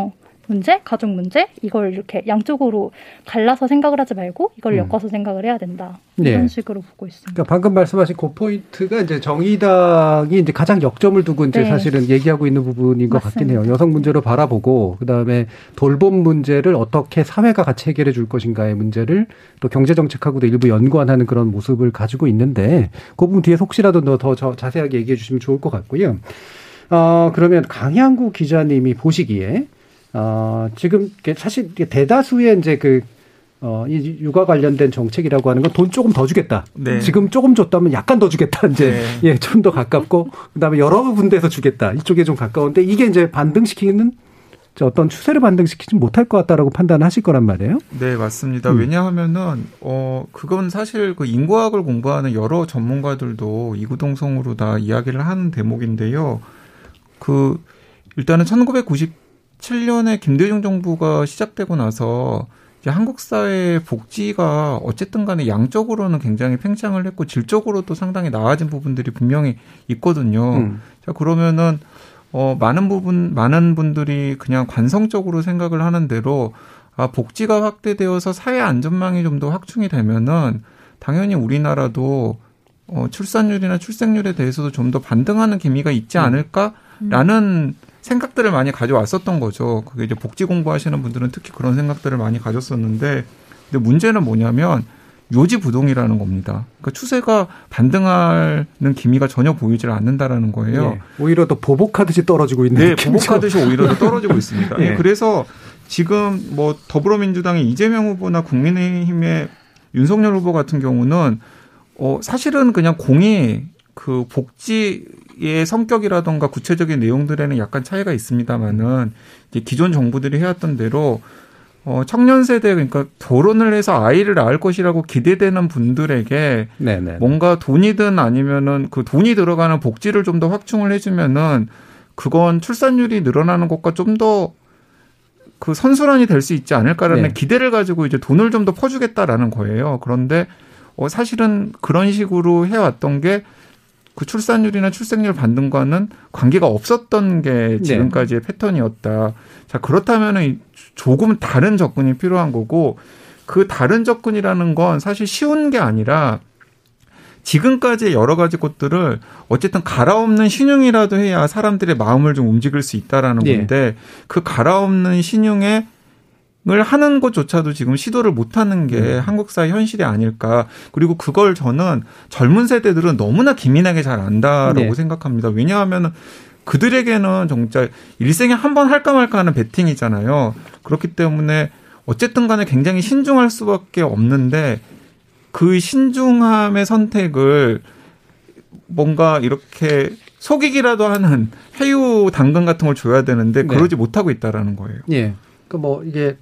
문제, 가족 문제 이걸 이렇게 양쪽으로 갈라서 생각을 하지 말고 이걸 음. 엮어서 생각을 해야 된다. 네. 이런 식으로 보고 있습니다. 그러니까 방금 말씀하신 그 포인트가 이제 정의당이 이제 가장 역점을 두고 이제 네. 사실은 얘기하고 있는 부분인 것 같긴 맞습니다. 해요. 여성 문제로 바라보고 그 다음에 돌봄 문제를 어떻게 사회가 같이 해결해 줄 것인가의 문제를 또 경제 정책하고도 일부 연관하는 그런 모습을 가지고 있는데 그 부분 뒤에 혹시라도 더, 더 자세하게 얘기해 주시면 좋을 것 같고요. 어, 그러면 강양구 기자님이 보시기에 어, 지금 사실 대다수의 이제 그 어, 이 육아 관련된 정책이라고 하는 건 돈 조금 더 주겠다. 네. 지금 조금 줬다면 약간 더 주겠다. 이제 네. 예, 좀 더 가깝고 그다음에 여러 군데에서 주겠다. 이쪽에 좀 가까운데 이게 이제 반등시키는 저 어떤 추세를 반등시키지 못할 것 같다라고 판단하실 거란 말이에요. 네, 맞습니다. 음. 왜냐하면은, 어, 그건 사실 그 인과학을 공부하는 여러 전문가들도 이구동성으로 다 이야기를 하는 대목인데요. 그, 일단은 1997년에 김대중 정부가 시작되고 나서 이제 한국 사회의 복지가 어쨌든 간에 양적으로는 굉장히 팽창을 했고 질적으로도 상당히 나아진 부분들이 분명히 있거든요. 음. 자, 그러면은 어, 많은 부분, 많은 분들이 그냥 관성적으로 생각을 하는 대로, 아, 복지가 확대되어서 사회 안전망이 좀 더 확충이 되면은, 당연히 우리나라도, 어, 출산율이나 출생률에 대해서도 좀 더 반등하는 기미가 있지 않을까라는 생각들을 많이 가져왔었던 거죠. 그게 이제 복지 공부하시는 분들은 특히 그런 생각들을 많이 가졌었는데, 근데 문제는 뭐냐면, 요지부동이라는 겁니다. 그러니까 추세가 반등하는 기미가 전혀 보이질 않는다라는 거예요. 예, 오히려 더 보복하듯이 떨어지고 있는 네. 보복하듯이 오히려 더 떨어지고 있습니다. 예. 예, 그래서 지금 뭐 더불어민주당의 이재명 후보나 국민의힘의 윤석열 후보 같은 경우는 어 사실은 그냥 공이 그 복지 의 성격이라던가 구체적인 내용들에는 약간 차이가 있습니다만은 이제 기존 정부들이 해왔던 대로 어, 청년 세대 그러니까 결혼을 해서 아이를 낳을 것이라고 기대되는 분들에게 네네. 뭔가 돈이든 아니면은 그 돈이 들어가는 복지를 좀 더 확충을 해주면은 그건 출산율이 늘어나는 것과 좀 더 그 선순환이 될 수 있지 않을까라는 네. 기대를 가지고 이제 돈을 좀 더 퍼주겠다라는 거예요. 그런데 어, 사실은 그런 식으로 해왔던 게 그 출산율이나 출생률 반등과는 관계가 없었던 게 지금까지의 패턴이었다. 자, 그렇다면은 조금 다른 접근이 필요한 거고 그 다른 접근이라는 건 사실 쉬운 게 아니라 지금까지의 여러 가지 것들을 어쨌든 갈아엎는 신용이라도 해야 사람들의 마음을 좀 움직일 수 있다라는 예. 건데 그 갈아엎는 신용에 을 하는 것조차도 지금 시도를 못 하는 게 한국 사회 현실이 아닐까. 그리고 그걸 저는 젊은 세대들은 너무나 기민하게 잘 안다라고 네. 생각합니다. 왜냐하면 그들에게는 정말 일생에 한 번 할까 말까 하는 베팅이잖아요. 그렇기 때문에 어쨌든 간에 굉장히 신중할 수밖에 없는데 그 신중함의 선택을 뭔가 이렇게 속이기라도 하는 해유 당근 같은 걸 줘야 되는데 네. 그러지 못하고 있다라는 거예요. 예. 그뭐 이게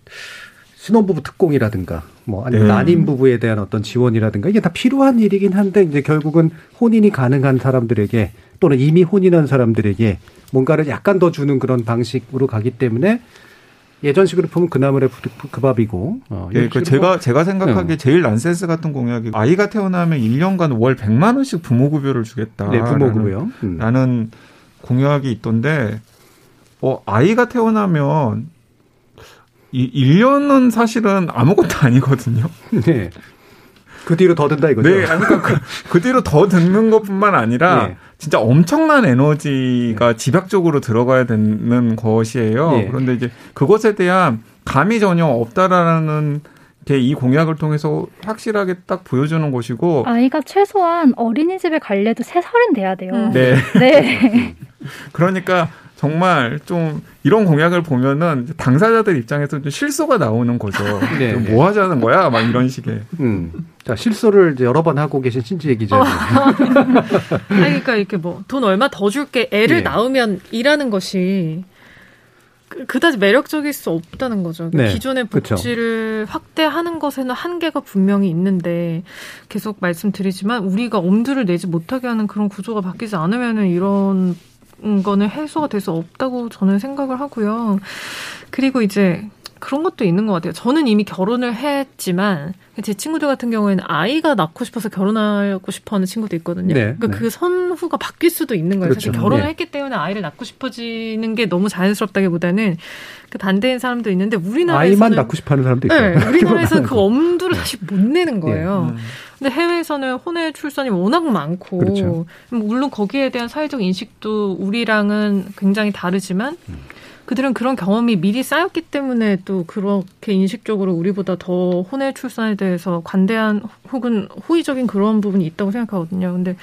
신혼부부 특공이라든가 뭐 아니면 네. 난임 부부에 대한 어떤 지원이라든가 이게 다 필요한 일이긴 한데 이제 결국은 혼인이 가능한 사람들에게 또는 이미 혼인한 사람들에게 뭔가를 약간 더 주는 그런 방식으로 가기 때문에 예전식으로 보면 그나물의 부- 그 밥이고 어, 예, 그 제가 뭐- 제가 생각하기에 네. 제일 난센스 같은 공약이 아이가 태어나면 1년간 월 100만 원씩 부모급여를 주겠다. 네, 부모급여. 음. 라는 공약이 있던데 어 아이가 태어나면 이 1년은 사실은 아무것도 아니거든요. 네. 그 뒤로 더 든다 이거죠. 네, 그러니까 그, 그 뒤로 더 듣는 것뿐만 아니라 예. 진짜 엄청난 에너지가 집약적으로 들어가야 되는 것이에요. 예. 그런데 이제 그것에 대한 감이 전혀 없다라는 게 이 공약을 통해서 확실하게 딱 보여주는 것이고 아이가 최소한 어린이집에 갈래도 세 살은 돼야 돼요. 음. 네. 네. 그러니까 정말 좀 이런 공약을 보면은 당사자들 입장에서 좀 실소가 나오는 거죠. 네. 뭐 하자는 거야? 막 이런 식의. 음. 자, 실소를 이제 여러 번 하고 계신 신지혜 기자님. 아니, 그러니까 이렇게 뭐 돈 얼마 더 줄게 애를 예. 낳으면 일하는 것이 그- 그다지 매력적일 수 없다는 거죠. 그러니까 네, 기존의 그쵸. 복지를 확대하는 것에는 한계가 분명히 있는데 계속 말씀드리지만 우리가 엄두를 내지 못하게 하는 그런 구조가 바뀌지 않으면은 이런 거는 해소가 될수 없다고 저는 생각을 하고요. 그리고 이제 그런 것도 있는 것 같아요. 저는 이미 결혼을 했지만 제 친구들 같은 경우에는 아이가 낳고 싶어서 결혼하고 싶어하는 친구도 있거든요. 네, 그러니까 네. 그 선후가 바뀔 수도 있는 거예요. 사실 그렇죠. 결혼을 네. 했기 때문에 아이를 낳고 싶어지는 게 너무 자연스럽다기보다는 그 반대인 사람도 있는데 우리나라에서는 아이만 낳고 싶어 하는 사람도 있어요. 네, 우리나라에서는 그 엄두를 사실 못 내는 거예요. 예. 근데 해외에서는 혼외 출산이 워낙 많고 그렇죠. 물론 거기에 대한 사회적 인식도 우리랑은 굉장히 다르지만 그들은 그런 경험이 미리 쌓였기 때문에 또 그렇게 인식적으로 우리보다 더 혼외 출산에 대해서 관대한 혹은 호의적인 그런 부분이 있다고 생각하거든요. 근데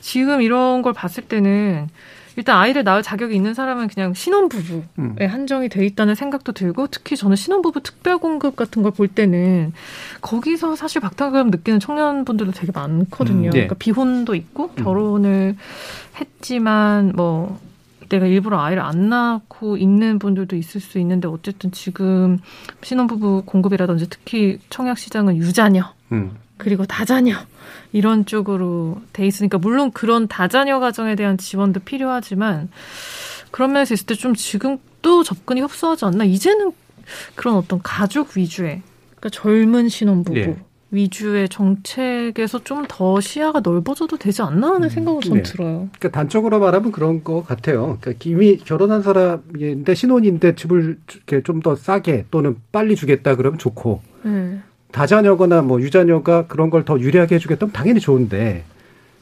지금 이런 걸 봤을 때는 일단 아이를 낳을 자격이 있는 사람은 그냥 신혼부부에 음. 한정이 돼 있다는 생각도 들고 특히 저는 신혼부부 특별 공급 같은 걸 볼 때는 거기서 사실 박탈감 느끼는 청년분들도 되게 많거든요. 음, 네. 그러니까 비혼도 있고 결혼을 했지만 뭐 내가 일부러 아이를 안 낳고 있는 분들도 있을 수 있는데 어쨌든 지금 신혼부부 공급이라든지 특히 청약 시장은 유자녀 음. 그리고 다자녀 이런 쪽으로 돼 있으니까 물론 그런 다자녀 가정에 대한 지원도 필요하지만 그런 면에서 있을 때 좀 지금 또 접근이 협소하지 않나 이제는 그런 어떤 가족 위주의 그러니까 젊은 신혼부부 예. 위주의 정책에서 좀 더 시야가 넓어져도 되지 않나 하는 생각은 전 네. 들어요. 그러니까 단적으로 말하면 그런 것 같아요. 그러니까 이미 결혼한 사람인데 신혼인데 집을 좀 더 싸게 또는 빨리 주겠다 그러면 좋고 네. 다자녀거나 뭐 유자녀가 그런 걸 더 유리하게 해주겠다면 당연히 좋은데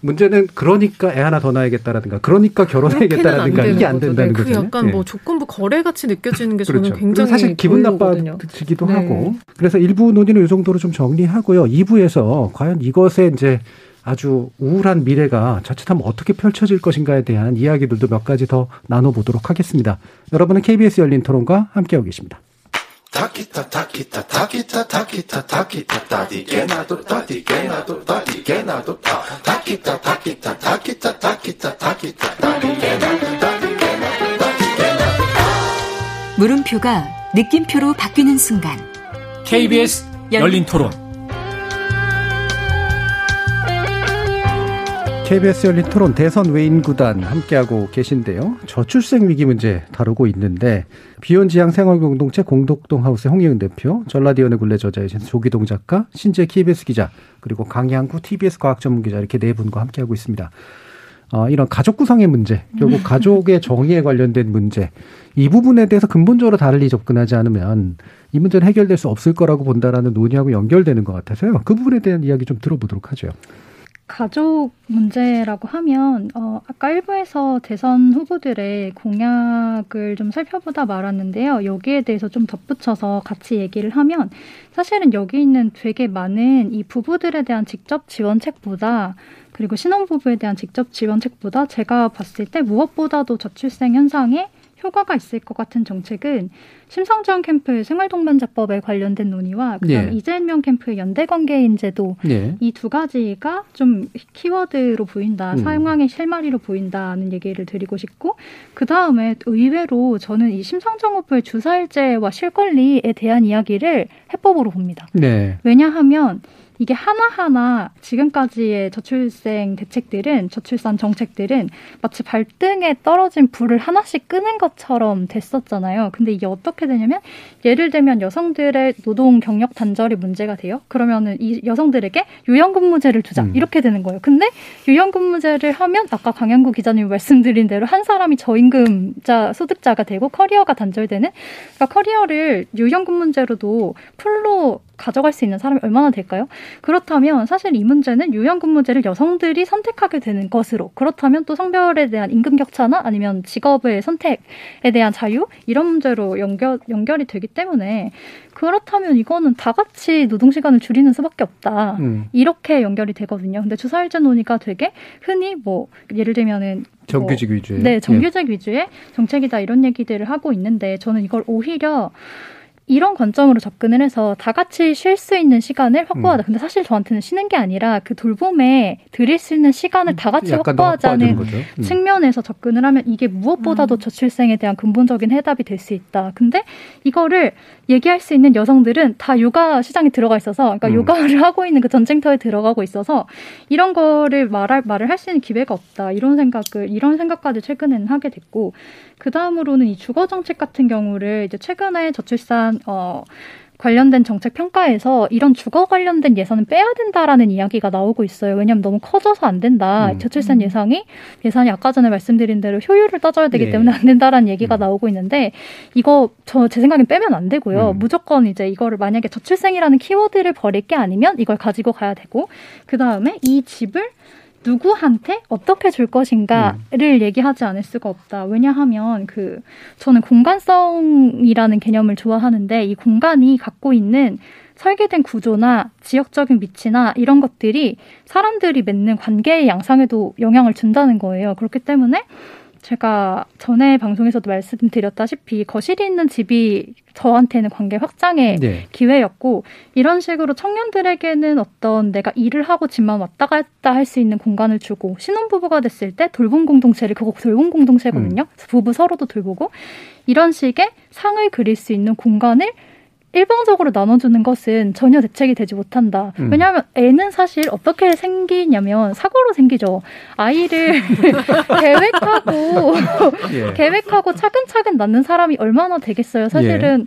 문제는 그러니까 애 하나 더 낳아야겠다라든가 그러니까 결혼해야겠다라든가 이게 안 된다는 그 거잖아요. 약간 예. 뭐 조건부 거래 같이 느껴지는 게 그렇죠. 저는 굉장히 사실 기분. 나빠지기도 네. 하고 그래서 일부 논의는 이 정도로 좀 정리하고요. 2부에서 과연 이것에 이제 아주 우울한 미래가 자칫하면 어떻게 펼쳐질 것인가에 대한 이야기들도 몇 가지 더 나눠보도록 하겠습니다. 여러분은 KBS 열린 토론과 함께하고 계십니다. Takita takita takita takita takita tadigena do tadigena do tadigena do ta takita takita takita takita takita tadigena do tadigena do tadigena 물음표가 느낌표로 바뀌는 순간 KBS 열린 토론 KBS 열린 토론 대선 외인 구단 함께하고 계신데요. 저출생 위기 문제 다루고 있는데 비혼지향 생활공동체 공덕동 하우스의 홍예은 대표, 전라디언의 굴레 저자이신 조기동 작가, 신재 KBS 기자, 그리고 강양구 TBS 과학 전문 기자 이렇게 네 분과 함께하고 있습니다. 어, 이런 가족 구성의 문제, 결국 가족의 정의에 관련된 문제, 이 부분에 대해서 근본적으로 달리 접근하지 않으면 이 문제는 해결될 수 없을 거라고 본다라는 논의하고 연결되는 것 같아서요. 그 부분에 대한 이야기 좀 들어보도록 하죠. 가족 문제라고 하면 어, 아까 일부에서 대선 후보들의 공약을 좀 살펴보다 말았는데요. 여기에 대해서 좀 덧붙여서 같이 얘기를 하면 사실은 여기 있는 되게 많은 이 부부들에 대한 직접 지원책보다 그리고 신혼부부에 대한 직접 지원책보다 제가 봤을 때 무엇보다도 저출생 현상에 효과가 있을 것 같은 정책은 심상정 캠프의 생활동반자법에 관련된 논의와 그다음 예. 이재명 캠프의 연대관계인 제도 예. 이두 가지가 좀 키워드로 보인다, 음. 사용왕의 실마리로 보인다는 얘기를 드리고 싶고 그 다음에 의외로 저는 이 심상정 후보의 주사일제와 실권리에 대한 이야기를 해법으로 봅니다. 네. 왜냐하면 이게 하나하나 지금까지의 저출생 대책들은 저출산 정책들은 마치 발등에 떨어진 불을 하나씩 끄는 것처럼 됐었잖아요. 근데 이게 어떻게 되냐면 예를 들면 여성들의 노동 경력 단절이 문제가 돼요. 그러면은 이 여성들에게 유연근무제를 주자 음. 이렇게 되는 거예요. 근데 유연근무제를 하면 아까 강양구 기자님이 말씀드린 대로 한 사람이 저임금자 소득자가 되고 커리어가 단절되는 그러니까 커리어를 유연근무제로도 full로 가져갈 수 있는 사람이 얼마나 될까요? 그렇다면 사실 이 문제는 유연 근무제를 여성들이 선택하게 되는 것으로 그렇다면 또 성별에 대한 임금 격차나 아니면 직업의 선택에 대한 자유 이런 문제로 연결 연결이 되기 때문에 그렇다면 이거는 다 같이 노동 시간을 줄이는 수밖에 없다. 음. 이렇게 연결이 되거든요. 근데 주사일제 논의가 되게 흔히 뭐 예를 들면은 정규직 뭐, 위주의. 네, 정규직 위주의 정책이다 이런 얘기들을 하고 있는데 저는 이걸 오히려 이런 관점으로 접근을 해서 다 같이 쉴 수 있는 시간을 확보하자. 음. 근데 사실 저한테는 쉬는 게 아니라 그 돌봄에 드릴 수 있는 시간을 다 같이 확보하자는. 음. 측면에서 접근을 하면 이게 무엇보다도 저출생에 대한 근본적인 해답이 될 수 있다. 근데 이거를 얘기할 수 있는 여성들은 다 육아 시장에 들어가 있어서, 그러니까 음. 육아를 하고 있는 그 전쟁터에 들어가고 있어서 이런 거를 말할 말을 할 수 있는 기회가 없다. 이런 생각을 이런 생각까지 최근에는 하게 됐고 그 다음으로는 이 주거 정책 같은 경우를 이제 최근에 저출산 어 관련된 정책 평가에서 이런 주거 관련된 예산은 빼야 된다라는 이야기가 나오고 있어요. 왜냐하면 너무 커져서 안 된다. 음. 저출산 예상이 예산이 아까 전에 말씀드린 대로 효율을 따져야 되기 네. 때문에 안 된다라는 얘기가 나오고 있는데 이거 저 제 생각엔 빼면 안 되고요. 음. 무조건 이제 이거를 만약에 저출생이라는 키워드를 버릴 게 아니면 이걸 가지고 가야 되고 그 다음에 이 집을 누구한테 어떻게 줄 것인가를 얘기하지 않을 수가 없다. 왜냐하면 그 저는 공간성이라는 개념을 좋아하는데 이 공간이 갖고 있는 설계된 구조나 지역적인 위치나 이런 것들이 사람들이 맺는 관계의 양상에도 영향을 준다는 거예요. 그렇기 때문에 제가 전에 방송에서도 말씀드렸다시피 거실이 있는 집이 저한테는 관계 확장의 네. 기회였고 이런 식으로 청년들에게는 어떤 내가 일을 하고 집만 왔다 갔다 할 수 있는 공간을 주고 신혼부부가 됐을 때 돌봄 공동체를 그거 돌봄 공동체거든요. 부부 서로도 돌보고 이런 식의 상을 그릴 수 있는 공간을 일방적으로 나눠주는 것은 전혀 대책이 되지 못한다. 음. 왜냐하면 애는 사실 어떻게 생기냐면 사고로 생기죠. 아이를 계획하고 예. 계획하고 차근차근 낳는 사람이 얼마나 되겠어요. 사실은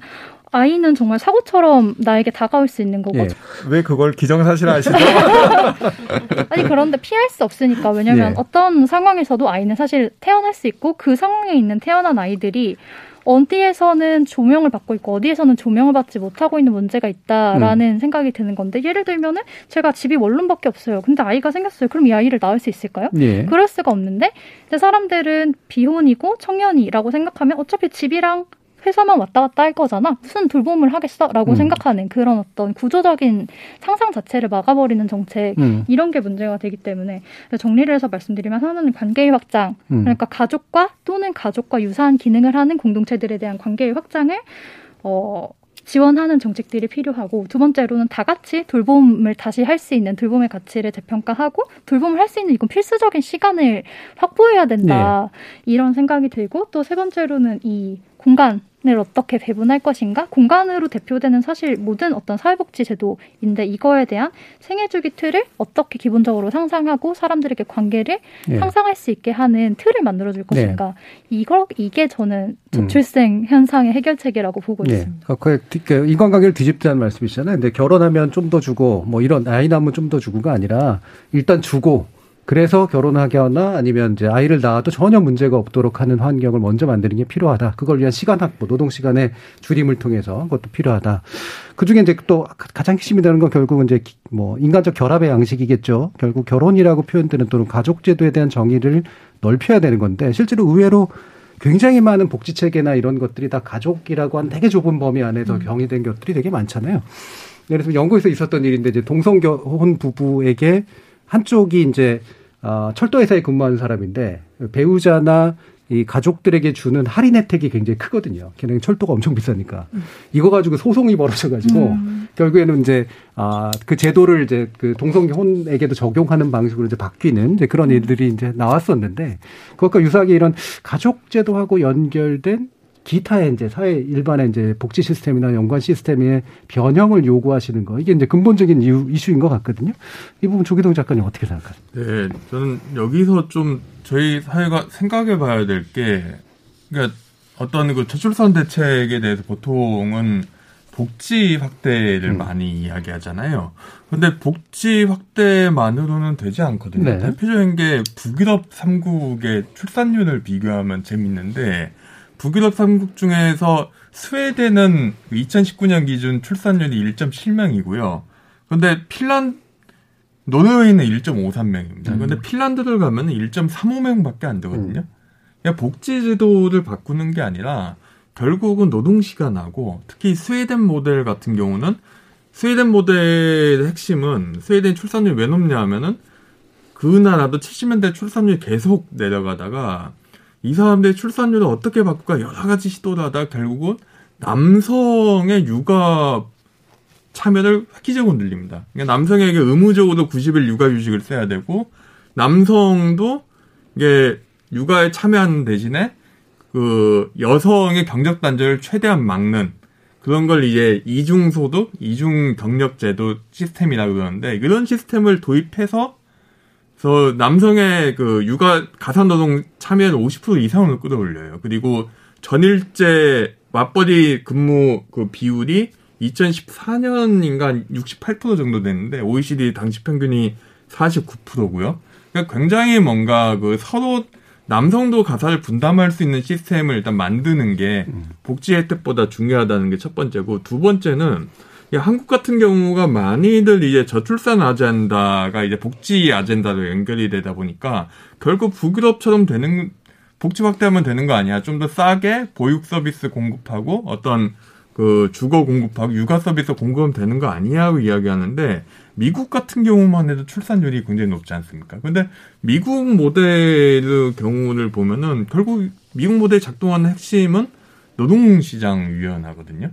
아이는 정말 사고처럼 나에게 다가올 수 있는 거고. 예. 왜 그걸 기정사실하시죠? 아니 그런데 피할 수 없으니까 왜냐면 예. 어떤 상황에서도 아이는 사실 태어날 수 있고 그 상황에 있는 태어난 아이들이 어디에서는 조명을 받고 있고 어디에서는 조명을 받지 못하고 있는 문제가 있다라는 생각이 드는 건데 예를 들면은 제가 집이 원룸밖에 없어요. 근데 아이가 생겼어요. 그럼 이 아이를 낳을 수 있을까요? 예. 그럴 수가 없는데 사람들은 비혼이고 청년이라고 생각하면 어차피 집이랑 회사만 왔다 갔다 할 거잖아. 무슨 돌봄을 하겠어? 라고 음. 생각하는 그런 어떤 구조적인 상상 자체를 막아버리는 정책 음. 이런 게 문제가 되기 때문에 정리를 해서 말씀드리면 하나는 관계의 확장 음. 그러니까 가족과 또는 가족과 유사한 기능을 하는 공동체들에 대한 관계의 확장을 어 지원하는 정책들이 필요하고 두 번째로는 다 같이 돌봄을 다시 할 수 있는 돌봄의 가치를 재평가하고 돌봄을 할 수 있는 이건 필수적인 시간을 확보해야 된다 네. 이런 생각이 들고 또 세 번째로는 이 공간 을 어떻게 배분할 것인가? 공간으로 대표되는 사실 모든 어떤 사회복지 제도인데 이거에 대한 생애주기 틀을 어떻게 기본적으로 상상하고 사람들에게 관계를 네. 상상할 수 있게 하는 틀을 만들어줄 것인가? 네. 이거 이게 저는 저출생 음. 현상의 해결책이라고 보고 네. 있습니다. 그, 그 인간관계를 뒤집자는 말씀이시잖아요. 근데 결혼하면 좀 더 주고 뭐 이런 아이 낳으면 좀 더 주고가 아니라 일단 주고 그래서 결혼하거나 아니면 이제 아이를 낳아도 전혀 문제가 없도록 하는 환경을 먼저 만드는 게 필요하다. 그걸 위한 시간 확보, 노동 시간의 줄임을 통해서 그것도 필요하다. 그 중에 이제 또 가장 핵심이 되는 건 결국은 이제 뭐 인간적 결합의 양식이겠죠. 결국 결혼이라고 표현되는 또는 가족제도에 대한 정의를 넓혀야 되는 건데 실제로 의외로 굉장히 많은 복지 체계나 이런 것들이 다 가족이라고 한 되게 좁은 범위 안에서 음. 경이된 것들이 되게 많잖아요. 예를 들면 영국에서 있었던 일인데 이제 동성혼 부부에게 한쪽이 이제 어, 철도회사에 근무하는 사람인데 배우자나 이 가족들에게 주는 할인 혜택이 굉장히 크거든요. 걔는 철도가 엄청 비싸니까. 음. 이거 가지고 소송이 벌어져가지고 음. 결국에는 이제 아 그 제도를 이제 그 동성혼에게도 적용하는 방식으로 이제 바뀌는 이제 그런 음. 일들이 이제 나왔었는데 그것과 유사하게 이런 가족 제도하고 연결된 기타의 이제 사회 일반의 이제 복지 시스템이나 연관 시스템의 변형을 요구하시는 거 이게 이제 근본적인 이유, 이슈인 것 같거든요. 이 부분 조기동 작가님 어떻게 생각하세요? 네, 저는 여기서 좀 저희 사회가 생각해 봐야 될 게 그러니까 어떤 그 저출산 대책에 대해서 보통은 복지 확대를 음. 많이 이야기하잖아요. 근데 복지 확대만으로는 되지 않거든요. 네. 대표적인 게 북유럽 3국의 출산율을 비교하면 재밌는데 북유럽 3국 중에서 스웨덴은 2019년 기준 출산율이 1.7명이고요. 근데 핀란드 노르웨이는 1.53명입니다. 음. 근데 핀란드를 가면 1.35명밖에 안 되거든요. 음. 복지 제도를 바꾸는 게 아니라 결국은 노동 시간하고 특히 스웨덴 모델 같은 경우는 스웨덴 모델의 핵심은 스웨덴 출산율이 왜 높냐 하면은 그 나라도 70년대 출산율이 계속 내려가다가 이 사람들의 출산율을 어떻게 바꿀까 여러 가지 시도를 하다 결국은 남성의 육아 참여를 획기적으로 늘립니다. 그러니까 남성에게 의무적으로 90일 육아 휴직을 써야 되고 남성도 이게 육아에 참여하는 대신에 그 여성의 경력 단절을 최대한 막는 그런 걸 이제 이중 소득, 이중 경력 제도 시스템이라고 그러는데 이런 시스템을 도입해서 그래서 남성의 그 육아 가사노동 참여는 50% 이상으로 끌어올려요. 그리고 전일제 맞벌이 근무 그 비율이 2014년인가 68% 정도 됐는데 OECD 당시 평균이 49%고요. 그러니까 굉장히 뭔가 그 서로 남성도 가사를 분담할 수 있는 시스템을 일단 만드는 게 복지 혜택보다 중요하다는 게 첫 번째고 두 번째는 한국 같은 경우가 많이들 이제 저출산 아젠다가 이제 복지 아젠다로 연결이 되다 보니까 결국 북유럽처럼 되는 복지 확대하면 되는 거 아니야? 좀 더 싸게 보육 서비스 공급하고 어떤 그 주거 공급하고 육아 서비스 공급하면 되는 거 아니냐고 이야기하는데 미국 같은 경우만 해도 출산율이 굉장히 높지 않습니까? 근데 미국 모델의 경우를 보면은 결국 미국 모델 작동하는 핵심은 노동시장 유연하거든요.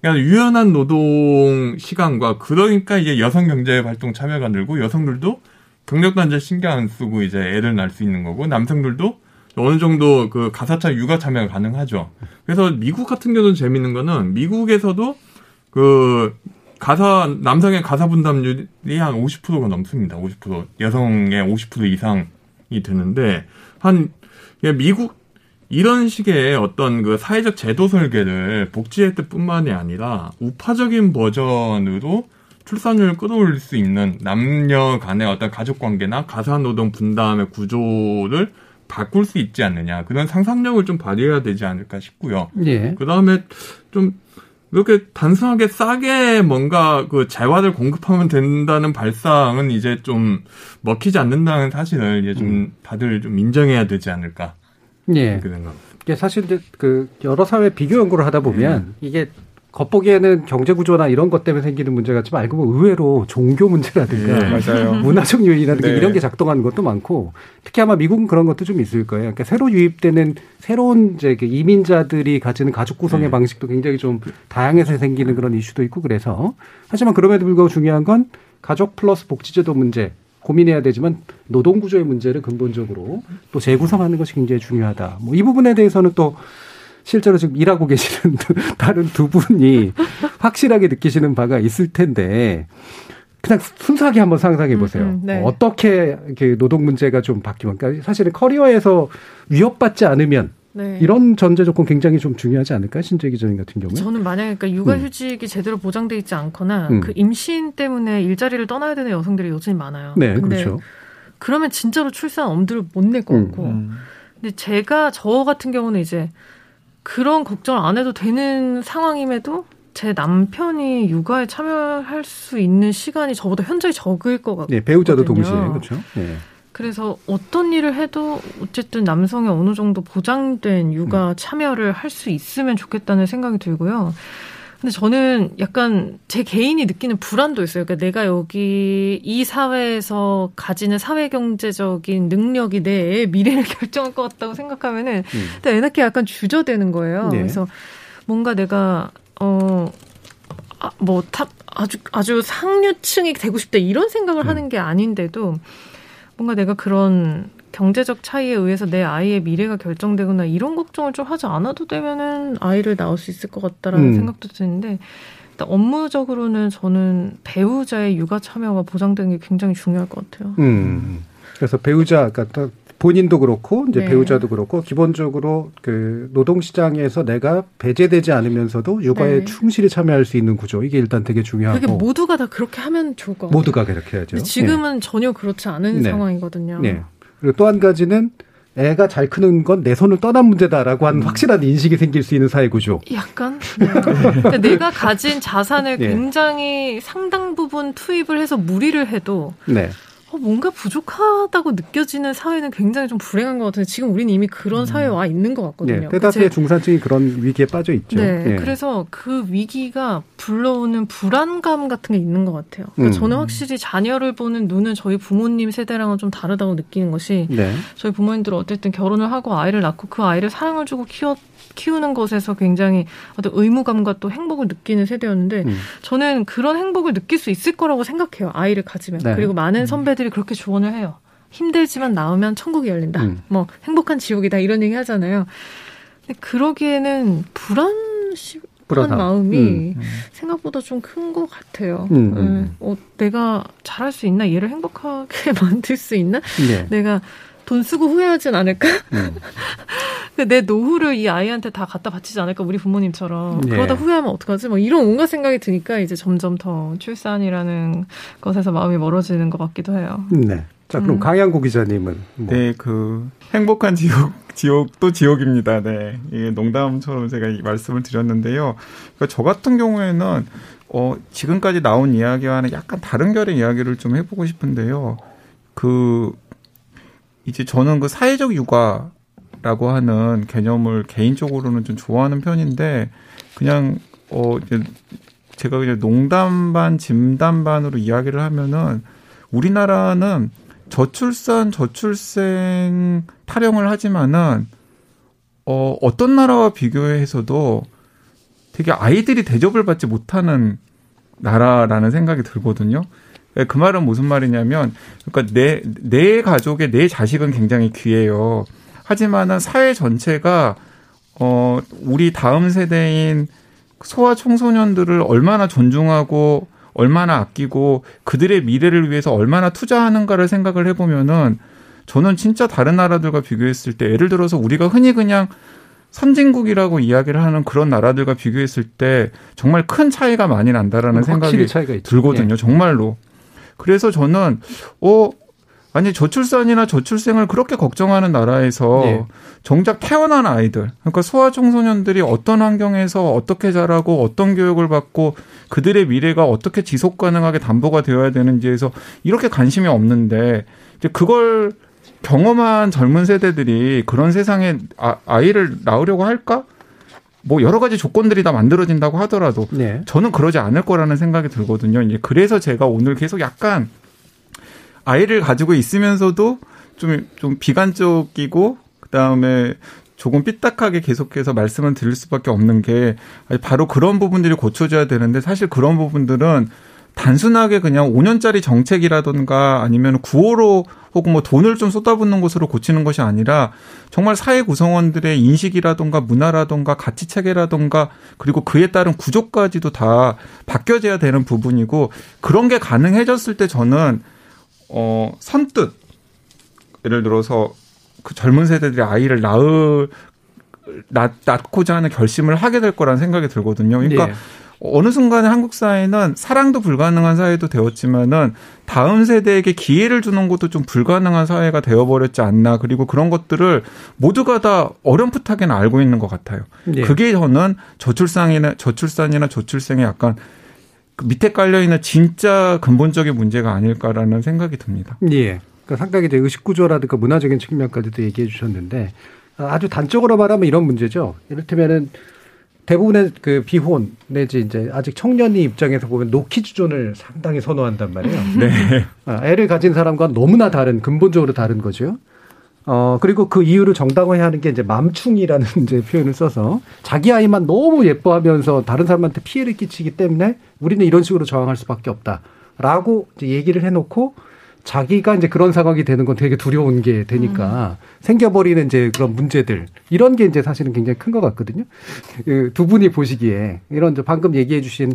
그러니까 유연한 노동 시간과 그러니까 이제 여성 경제 활동 참여가 늘고 여성들도 경력 단절 신경 안 쓰고 이제 애를 낳을 수 있는 거고 남성들도 어느 정도 그 가사차 육아 참여가 가능하죠. 그래서 미국 같은 경우는 재밌는 거는 미국에서도 그 가사 남성의 가사 분담률이 한 50%가 넘습니다. 50% 여성의 50% 이상이 되는데 한 미국 이런 식의 어떤 그 사회적 제도 설계를 복지 혜택뿐만이 아니라 우파적인 버전으로 출산율을 끌어올릴 수 있는 남녀 간의 어떤 가족 관계나 가사 노동 분담의 구조를 바꿀 수 있지 않느냐 그런 상상력을 좀 발휘해야 되지 않을까 싶고요. 예. 그 다음에 좀 이렇게 단순하게 싸게 뭔가 그 재화를 공급하면 된다는 발상은 이제 좀 먹히지 않는다는 사실을 이제 좀 음. 다들 좀 인정해야 되지 않을까. 예. 그런 거. 이게 사실 그 여러 사회 비교 연구를 하다 보면 음. 이게 겉보기에는 경제 구조나 이런 것 때문에 생기는 문제 같지만 알고 보면 의외로 종교 문제라든가 네, 문화적 요인이라든가 네. 이런 게 작동하는 것도 많고 특히 아마 미국은 그런 것도 좀 있을 거예요. 그러니까 새로 유입되는 새로운 이제 그 이민자들이 가지는 가족 구성의 네. 방식도 굉장히 좀 다양해서 생기는 그런 이슈도 있고 그래서 하지만 그럼에도 불구하고 중요한 건 가족 플러스 복지제도 문제 고민해야 되지만 노동 구조의 문제를 근본적으로 또 재구성하는 것이 굉장히 중요하다. 뭐 이 부분에 대해서는 또 실제로 지금 일하고 계시는 다른 두 분이 확실하게 느끼시는 바가 있을 텐데 그냥 순수하게 한번 상상해 보세요. 음, 음, 네. 어떻게 노동 문제가 좀 바뀌면 그러니까 사실은 커리어에서 위협받지 않으면 네. 이런 전제 조건 굉장히 좀 중요하지 않을까 신재 기자님 같은 경우에 저는 만약에 그러니까 육아휴직이 음. 제대로 보장돼 있지 않거나 음. 그 임신 때문에 일자리를 떠나야 되는 여성들이 여전히 많아요. 네, 그렇죠. 그러면 진짜로 출산 엄두를 못 낼 것 같고. 음. 근데 제가 저 같은 경우는 이제 그런 걱정을 안 해도 되는 상황임에도 제 남편이 육아에 참여할 수 있는 시간이 저보다 현저히 적을 것 같거든요. 네, 배우자도 동시에 그렇죠. 네. 그래서 어떤 일을 해도 어쨌든 남성이 어느 정도 보장된 육아 음. 참여를 할 수 있으면 좋겠다는 생각이 들고요. 근데 저는 약간 제 개인이 느끼는 불안도 있어요. 그러니까 내가 여기 이 사회에서 가지는 사회 경제적인 능력이 내 미래를 결정할 것 같다고 생각하면은 음. 애 낳기 약간 주저되는 거예요. 네. 그래서 뭔가 내가 어, 아, 뭐, top, 아주, 아주 상류층이 되고 싶다 이런 생각을 음. 하는 게 아닌데도 뭔가 내가 그런 경제적 차이에 의해서 내 아이의 미래가 결정되거나 이런 걱정을 좀 하지 않아도 되면은 아이를 낳을 수 있을 것 같다라는 음. 생각도 드는데 일단 업무적으로는 저는 배우자의 육아 참여가 보장되는 게 굉장히 중요할 것 같아요. 음. 그래서 배우자, 그러니까 본인도 그렇고 이제 네. 배우자도 그렇고 기본적으로 그 노동 시장에서 내가 배제되지 않으면서도 육아에 네. 충실히 참여할 수 있는 구조 이게 일단 되게 중요하고 그게 모두가 다 그렇게 하면 좋을 것 같아요. 모두가 그렇게 해야죠. 지금은 네. 전혀 그렇지 않은 네. 상황이거든요. 네. 그리고 또 한 가지는 애가 잘 크는 건 내 손을 떠난 문제다라고 하는 음. 확실한 인식이 생길 수 있는 사회 구조. 약간 네. 그러니까 내가 가진 자산을 네. 굉장히 상당 부분 투입을 해서 무리를 해도 네. 어, 뭔가 부족하다고 느껴지는 사회는 굉장히 좀 불행한 것 같은데 지금 우리는 이미 그런 음. 사회에 와 있는 것 같거든요. 네, 대다수의 중산층이 그런 위기에 빠져 있죠. 네, 네, 그래서 그 위기가 불러오는 불안감 같은 게 있는 것 같아요. 그러니까 음. 저는 확실히 자녀를 보는 눈은 저희 부모님 세대랑은 좀 다르다고 느끼는 것이 네. 저희 부모님들은 어쨌든 결혼을 하고 아이를 낳고 그 아이를 사랑을 주고 키웠 키우는 것에서 굉장히 어떤 의무감과 또 행복을 느끼는 세대였는데 음. 저는 그런 행복을 느낄 수 있을 거라고 생각해요. 아이를 가지면. 네. 그리고 많은 음. 선배들이 그렇게 조언을 해요. 힘들지만 나오면 천국이 열린다. 음. 뭐 행복한 지옥이다 이런 얘기 하잖아요. 근데 그러기에는 불안 한 마음이 음. 생각보다 좀 큰 것 같아요. 음, 음. 네. 어, 내가 잘할 수 있나? 얘를 행복하게 만들 수 있나? 네. 내가 돈 쓰고 후회하진 않을까? 음. 내 노후를 이 아이한테 다 갖다 바치지 않을까? 우리 부모님처럼. 네. 그러다 후회하면 어떡하지? 뭐 이런 온갖 생각이 드니까 이제 점점 더 출산이라는 것에서 마음이 멀어지는 것 같기도 해요. 네. 자, 그럼 음. 강양구 기자님은? 뭐. 네, 그, 행복한 지옥, 지옥도 지옥입니다. 네. 이게 농담처럼 제가 말씀을 드렸는데요. 그러니까 저 같은 경우에는, 어, 지금까지 나온 이야기와는 약간 다른 결의 이야기를 좀 해보고 싶은데요. 그, 이제 저는 그 사회적 육아라고 하는 개념을 개인적으로는 좀 좋아하는 편인데 그냥 어 이제 제가 그냥 농담 반 짐담 반으로 이야기를 하면은 우리나라는 저출산 저출생 타령을 하지만은 어 어떤 나라와 비교해서도 되게 아이들이 대접을 받지 못하는 나라라는 생각이 들거든요. 예, 그 말은 무슨 말이냐면, 그러니까 내, 내 가족의 내 자식은 굉장히 귀해요. 하지만은 사회 전체가, 어, 우리 다음 세대인 소아 청소년들을 얼마나 존중하고 얼마나 아끼고 그들의 미래를 위해서 얼마나 투자하는가를 생각을 해보면은 저는 진짜 다른 나라들과 비교했을 때 예를 들어서 우리가 흔히 그냥 선진국이라고 이야기를 하는 그런 나라들과 비교했을 때 정말 큰 차이가 많이 난다라는 생각이 들거든요. 예. 정말로. 그래서 저는 어 아니 저출산이나 저출생을 그렇게 걱정하는 나라에서 네. 정작 태어난 아이들 그러니까 소아 청소년들이 어떤 환경에서 어떻게 자라고 어떤 교육을 받고 그들의 미래가 어떻게 지속 가능하게 담보가 되어야 되는지에서 이렇게 관심이 없는데 이제 그걸 경험한 젊은 세대들이 그런 세상에 아, 아이를 낳으려고 할까? 뭐 여러 가지 조건들이 다 만들어진다고 하더라도 네. 저는 그러지 않을 거라는 생각이 들거든요. 이제 그래서 제가 오늘 계속 약간 아이를 가지고 있으면서도 좀, 좀 비관적이고 그 다음에 조금 삐딱하게 계속해서 말씀을 드릴 수밖에 없는 게 바로 그런 부분들이 고쳐져야 되는데 사실 그런 부분들은 단순하게 그냥 5년짜리 정책이라든가 아니면 구호로 혹은 뭐 돈을 좀 쏟아붓는 것으로 고치는 것이 아니라 정말 사회 구성원들의 인식이라든가 문화라든가 가치 체계라든가 그리고 그에 따른 구조까지도 다 바뀌어져야 되는 부분이고 그런 게 가능해졌을 때 저는 어 선뜻 예를 들어서 그 젊은 세대들이 아이를 낳을 낳, 낳고자 하는 결심을 하게 될 거라는 생각이 들거든요. 그러니까 예. 어느 순간에 한국 사회는 사랑도 불가능한 사회도 되었지만은 다음 세대에게 기회를 주는 것도 좀 불가능한 사회가 되어버렸지 않나 그리고 그런 것들을 모두가 다 어렴풋하게는 알고 있는 것 같아요. 예. 그게 저는 저출산이나 저출산이나 저출생의 약간 그 밑에 깔려 있는 진짜 근본적인 문제가 아닐까라는 생각이 듭니다. 예. 그러니까 상당히 이제 의식 구조라든가 문화적인 측면까지도 얘기해 주셨는데 아주 단적으로 말하면 이런 문제죠. 이를테면은 대부분의 그 비혼 내지 이제 아직 청년이 입장에서 보면 노키즈존을 상당히 선호한단 말이에요. 네. 아, 애를 가진 사람과 너무나 다른 근본적으로 다른 거죠. 어 그리고 그 이유를 정당화하는 게 이제 맘충이라는 이제 표현을 써서 자기 아이만 너무 예뻐하면서 다른 사람한테 피해를 끼치기 때문에 우리는 이런 식으로 저항할 수밖에 없다라고 이제 얘기를 해놓고 자기가 이제 그런 상황이 되는 건 되게 두려운 게 되니까 생겨버리는 이제 그런 문제들 이런 게 이제 사실은 굉장히 큰 것 같거든요. 그두 분이 보시기에 이런 방금 얘기해 주신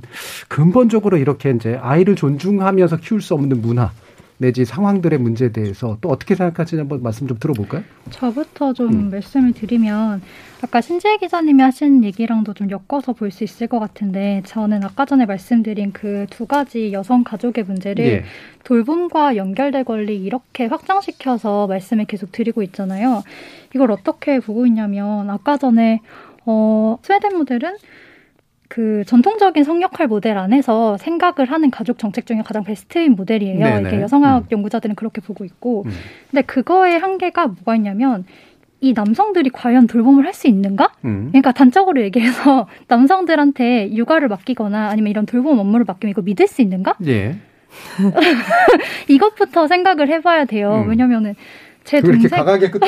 근본적으로 이렇게 이제 아이를 존중하면서 키울 수 없는 문화 내지 상황들의 문제에 대해서 또 어떻게 생각하시는지 한번 말씀 좀 들어볼까요? 저부터 좀 음. 말씀을 드리면 아까 신재 기자님이 하신 얘기랑도 좀 엮어서 볼 수 있을 것 같은데 저는 아까 전에 말씀드린 그 두 가지 여성 가족의 문제를 예. 돌봄과 연결될 권리 이렇게 확장시켜서 말씀을 계속 드리고 있잖아요. 이걸 어떻게 보고 있냐면 아까 전에 어, 스웨덴 모델은 그 전통적인 성역할 모델 안에서 생각을 하는 가족 정책 중에 가장 베스트인 모델이에요. 네네. 이게 여성학 연구자들은 그렇게 보고 있고, 음. 근데 그거의 한계가 뭐가 있냐면 이 남성들이 과연 돌봄을 할 수 있는가? 음. 그러니까 단적으로 얘기해서 남성들한테 육아를 맡기거나 아니면 이런 돌봄 업무를 맡기면 이거 믿을 수 있는가? 예. 이것부터 생각을 해봐야 돼요. 음. 왜냐면은 제 동생 강하게 끝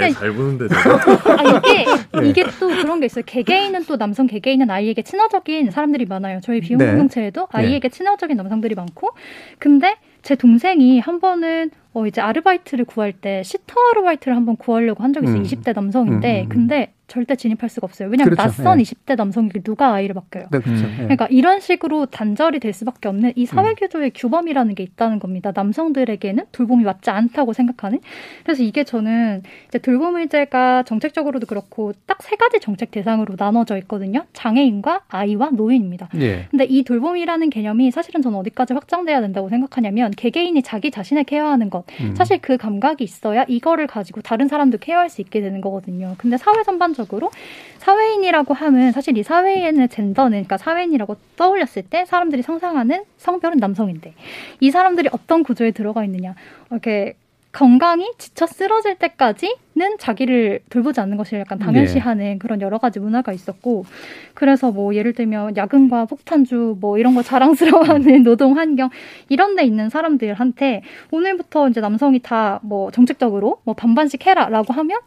애잘 보는데 아, 이게 네. 이게 또 그런 게 있어요. 개개인은 또 남성 개개인은 아이에게 친화적인 사람들이 많아요. 저희 비혼 네. 공동체에도 아이에게 친화적인 남성들이 많고, 근데 제 동생이 한 번은 어 이제 아르바이트를 구할 때 시터 아르바이트를 한번 구하려고 한 적이 있어요. 음. 20대 남성인데, 음, 음, 음. 근데 절대 진입할 수가 없어요. 왜냐면 그렇죠. 낯선 예. 20대 남성에게 누가 아이를 맡겨요. 네, 그렇죠. 음. 예. 그러니까 이런 식으로 단절이 될 수밖에 없는 이 사회 규조의 규범이라는 게 있다는 겁니다. 남성들에게는 돌봄이 맞지 않다고 생각하는. 그래서 이게 저는 이제 돌봄 의제가 정책적으로도 그렇고 딱 세 가지 정책 대상으로 나눠져 있거든요. 장애인과 아이와 노인입니다. 예. 근데 이 돌봄이라는 개념이 사실은 저는 어디까지 확장돼야 된다고 생각하냐면 개개인이 자기 자신을 케어하는 것 음. 사실 그 감각이 있어야 이거를 가지고 다른 사람도 케어할 수 있게 되는 거거든요. 근데 사회 전반적으로 사회인이라고 하면 사실 이 사회인의 젠더는 그러니까 사회인이라고 떠올렸을 때 사람들이 상상하는 성별은 남성인데 이 사람들이 어떤 구조에 들어가 있느냐 이렇게 건강이 지쳐 쓰러질 때까지는 자기를 돌보지 않는 것을 약간 당연시하는 그런 여러 가지 문화가 있었고 그래서 뭐 예를 들면 야근과 폭탄주 뭐 이런 거 자랑스러워하는 노동 환경 이런 데 있는 사람들한테 오늘부터 이제 남성이 다 뭐 정책적으로 뭐 반반씩 해라라고 하면